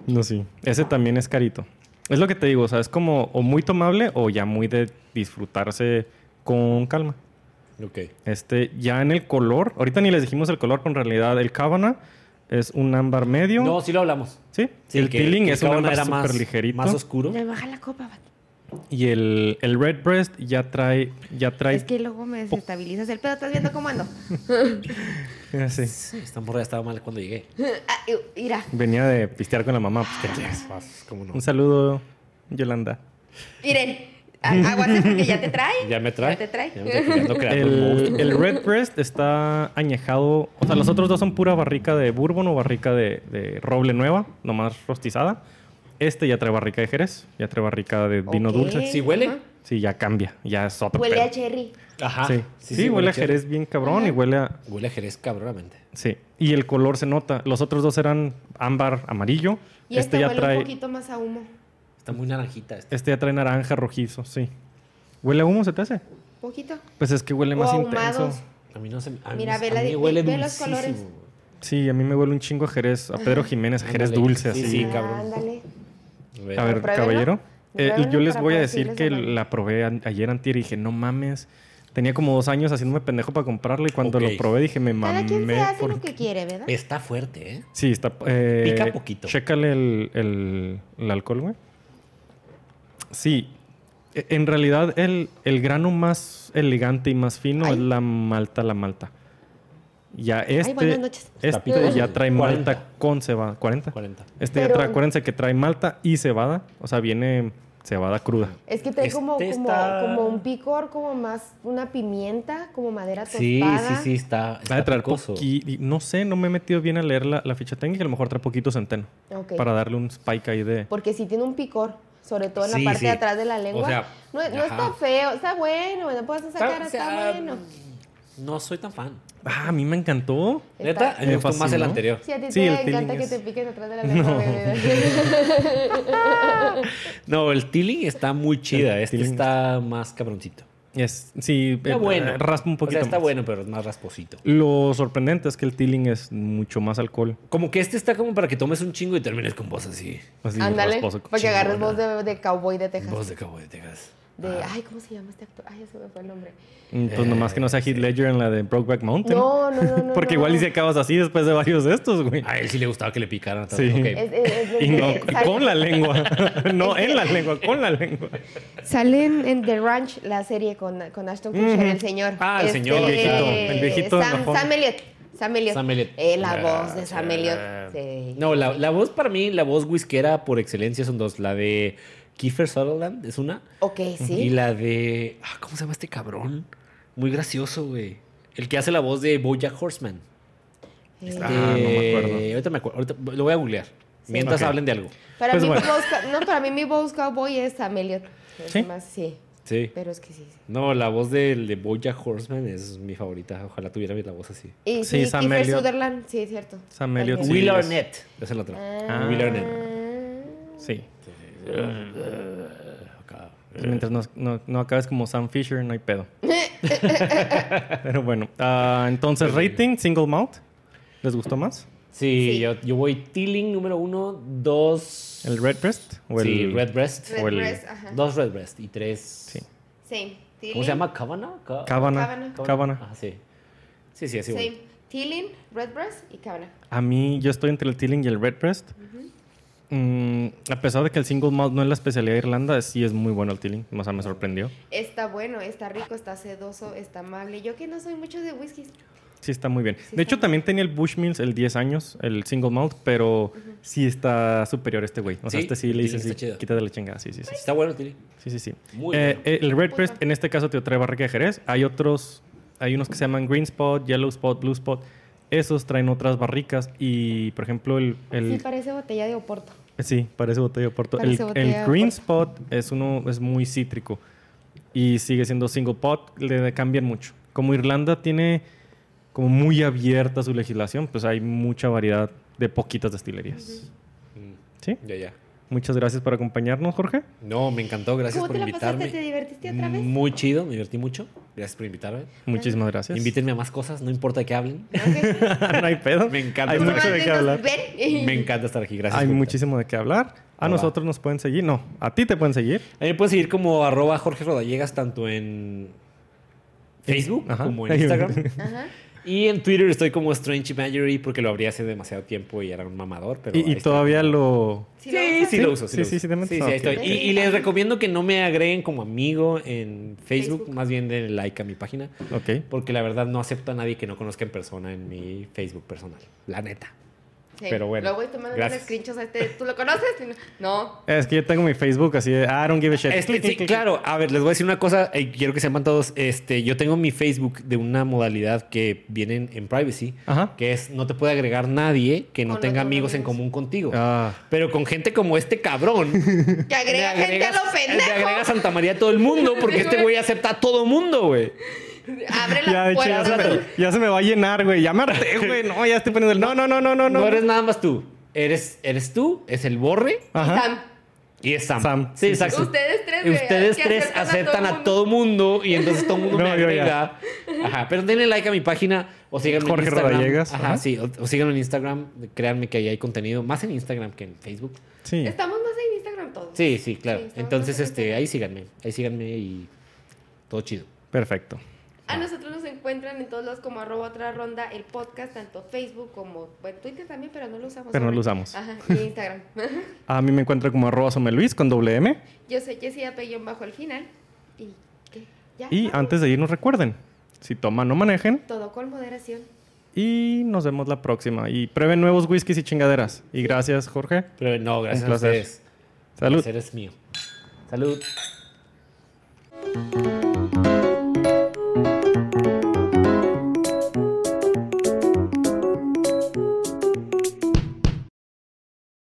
No, sí. Ese también es carito. Es lo que te digo, o sea, es como o muy tomable o ya muy de disfrutarse con calma. Ok. Este, ya en el color, ahorita ni les dijimos el color, pero en realidad el Cabana es un ámbar medio. No, sí lo hablamos. ¿Sí? Sí, el que- Teeling que es un ámbar súper ligerito. más oscuro. Me baja la copa, vato. Y el, el Redbreast ya trae, ya trae... Es que luego me desestabilizas el pedo. ¿Estás viendo cómo ando? Sí. Esta morra estaba mal cuando llegué. Ah, Mira, Venía de pistear con la mamá. Pues, ¿qué quieres? ¿Cómo no? Un saludo, Yolanda. miren. Aguante porque ya te trae. Ya me trae. Ya te trae. Ya me El, el Redbreast está añejado. O sea, los otros dos son pura barrica de bourbon o barrica de, de roble nueva, nomás rostizada. Este ya trae barrica de Jerez, ya trae barrica de vino dulce. ¿Sí huele? Ajá. Sí, ya cambia, ya es otro Huele pedo. a cherry. Ajá. Sí, sí, huele a Jerez bien cabrón y huele a... Huele a Jerez cabronamente. Sí, y el color se nota. Los otros dos eran ámbar amarillo. Y este este ya huele trae... un poquito más a humo. Está muy naranjita este. Este ya trae naranja rojizo, sí. ¿Huele a humo se te hace? Poquito. Pues es que huele O más ahumados. intenso. A mí no se a mí, Mira, a ve la- mí huele ve los dulcísimo. colores. Sí, a mí me huele un chingo a Jerez, a Pedro Jiménez, a Jerez Ándale. dulce, Sí, así. sí, cabrón. Ándale. A ver, caballero. eh, yo les voy a decir que la probé ayer antier y dije, no mames. Tenía como dos años haciéndome pendejo para comprarla y cuando lo probé dije, me Cada quien se hace por- lo que quiere, ¿verdad? Está fuerte, ¿eh? Sí, está... eh, Pica poquito. Chécale el, el, el alcohol, güey. Sí. E- En realidad, el, el grano más elegante y más fino Ay. es la malta, la malta. Ya este... buenas noches. Este ya trae 40. malta con cebada. ¿40? 40. Este Pero- ya trae, acuérdense que trae malta y cebada. O sea, viene cebada cruda. Es que trae Este como, como, está- como un picor, como más una pimienta, como madera tostada. Sí, sí, sí, está, Va a traer picoso. poqui- No sé, no me he metido bien a leer la, la ficha técnica. A lo mejor trae poquito centeno. Ok. Para darle un spike ahí de... Porque sí tiene un picor, sobre todo en Sí, la parte sí. de atrás de la lengua. O sea, no, no ajá. está feo, está bueno, no puedes sacar, está, sea, bueno. No soy tan fan. Ah, a mí me encantó. Neta, me Me gustó más el anterior. Sí, a ti Sí, te el encanta que es- te piquen atrás de la lengua. No, el Tilling está muy chida. El Este está más cabroncito. Es, sí, Está eh, bueno. raspa un poquito O sea, está más. bueno, pero es más rasposito. Lo sorprendente es que el Tilling es mucho más alcohol. Como que este está como para que tomes un chingo y termines con voz así. Así Ándale, para que agarres voz de, de cowboy de Texas. Voz de cowboy de Texas. De, ay, ¿cómo se llama este actor? Ay, ya se me fue el nombre. Pues nomás que no sea Heath Ledger en la de Brokeback Mountain. No, no, no, no. Porque no. igual y si acabas así después de varios de estos, güey. A él sí le gustaba que le picaran. Sí. Ok. Es- es- es- Y no, es- sale- con la lengua. no en la lengua, con la lengua. Sale en, en The Ranch, la serie con, con Ashton Kutcher, el señor. Ah, el señor, el viejito, eh, el viejito Sam. Sam Elliott. Sam Elliott. Sam Elliott. Eh, la Ah, voz de Sam Elliott. Sí. No, la, la voz para mí, la voz whiskera por excelencia son dos. La de Kiefer Sutherland es una. Ok, sí. Y la de. ah, ¿Cómo se llama este cabrón? Muy gracioso, güey. El que hace la voz de Bojack Horseman. Eh, Ah, no me acuerdo. Ahorita me acuerdo. ahorita lo voy a googlear. Mientras hablen de algo. para, pues mí, bueno. no, para mí mi voz cowboy es Sam Elliott. Es ¿Sí? más, sí. Sí. Pero es que sí. No, la voz del de Bojack Horseman es mi favorita. Ojalá tuviera la voz así. Y Sí, sí, Sam Kiefer Elliott. Sutherland, sí, es cierto. Sam Elliott, Will es- Arnett. Es la otra. Ah. Will Arnett. Sí. Acá. Mientras no, no, no acabes como Sam Fisher, no hay pedo. Pero bueno. ah, entonces, rating, single malt. ¿Les gustó más? Sí, Sí. Yo, yo voy Teeling número uno, dos. ¿El Redbreast? ¿O sí, el Redbreast. Red o el- Breast, ajá. Dos Redbreast y tres. Sí. Same. ¿Cómo se llama? ¿Cabana? Ca- Cabana. Cabana. Ah, sí. Sí, sí, así. Same. Teeling, Redbreast y Cabana. A mí, yo estoy entre el Teeling y el Redbreast. Mm, a pesar de que el single malt no es la especialidad de Irlanda, sí es muy bueno el Teeling. O sea, me sorprendió. Está bueno, está rico, está sedoso, está amable. Yo que no soy mucho de whisky. Sí, está muy bien. Sí de hecho, también tenía el Bushmills el 10 años, el single malt, pero sí está superior este güey. O sea, Sí, este sí el le dice, sí, quítate la chingada. Sí, sí, sí. Está bueno, Teeling. Sí, sí, sí. Muy Eh, bueno. el Redbreast, en este caso, te trae barrica de Jerez. Hay otros, hay unos que se llaman Green Spot, Yellow Spot, Blue Spot. Esos traen otras barricas y, por ejemplo, el... el Sí, parece botella de Oporto. Sí, parece botella de Porto. El, Parece el Green Oporto. Spot es uno es muy cítrico y sigue siendo single pot, le cambian mucho. Como Irlanda tiene como muy abierta su legislación, pues hay mucha variedad de poquitas destilerías. ¿Sí? Ya, ya. Muchas gracias por acompañarnos, Jorge. No, me encantó. Gracias ¿Cómo por te la invitarme. pasaste? ¿Te divertiste otra vez? Muy chido, me divertí mucho. Gracias por invitarme. Muchísimas gracias. Invítenme a más cosas, no importa que hablen. Ok. no hay pedo. Me encanta. Hay mucho de qué hablar. Ven. Me encanta estar aquí. Gracias. Hay muchísimo de qué hablar. A nosotros nos pueden seguir. No, a ti te pueden seguir. A mí me pueden seguir como arroba Jorge Rodallegas tanto en Facebook Ajá. como en Instagram. Ajá. Y en Twitter estoy como Strange Imagery porque lo abrí hace demasiado tiempo y era un mamador. Pero Y, estoy. todavía lo... Sí, Sí, lo sí, usas. lo uso. Sí, Sí, sí, uso. sí, te metes. sí, ahí ok. estoy. Y, y les recomiendo que no me agreguen como amigo en Facebook, Facebook. más bien den like a mi página. Ok. Porque la verdad no acepto a nadie que no conozca en persona en mi Facebook personal. La neta. Sí. Pero bueno, Luego gracias. unos screenshots a este. ¿Tú lo conoces? No. Es que yo tengo mi Facebook así de... I don't give a shit. Este, Clic, sí, clic, clic. claro, a ver, les voy a decir una cosa, eh, quiero que sepan todos, este, yo tengo mi Facebook de una modalidad que viene en, privacy, Ajá. que es no te puede agregar nadie que no Con tenga amigos en común contigo. Ah. Pero con gente como este cabrón, Que agrega le gente a lo le pendejo. agrega Santa María a todo el mundo porque Sí, este güey. güey acepta a todo mundo, güey. Abre Ya, la de hecho, ya se, puerta. me, ya se me va a llenar, güey. Ya me harté, güey. No, ya estoy poniendo el... No, no, no, no, no. No, no. eres nada más tú. Eres, eres tú, es el borre Ajá. Sam, y es Sam. Sam, Sí, sí, exacto. Ustedes tres, güey, Ustedes tres aceptan a todo a todo mundo y entonces todo el mundo No, me ya. agrega. Ajá, pero denle like a mi página o síganme Jorge en Instagram. Rodallegas, Ajá, ajá. sí, o, o síganme en Instagram. Créanme que ahí hay contenido, más en Instagram que en Facebook. Sí. Estamos más en Instagram todos. Sí, sí, claro. Entonces, este, ahí síganme, ahí síganme y todo chido. Perfecto. A nosotros nos encuentran en todos los como arroba otra ronda el podcast, tanto Facebook como bueno, Twitter también, pero no lo usamos. Pero no lo usamos. Ajá, y Instagram. A mí me encuentro como arroba someluis con doble M. Yo soy Jessie Apellón bajo el final. Y ¿qué? ya. Y vamos. antes de irnos, recuerden, si toman, no manejen. Todo con moderación. Y nos vemos la próxima. Y prueben nuevos whiskies y chingaderas. Y gracias, Jorge. Pero no, gracias Un a placer. ustedes. Salud. El placer es mío. Salud.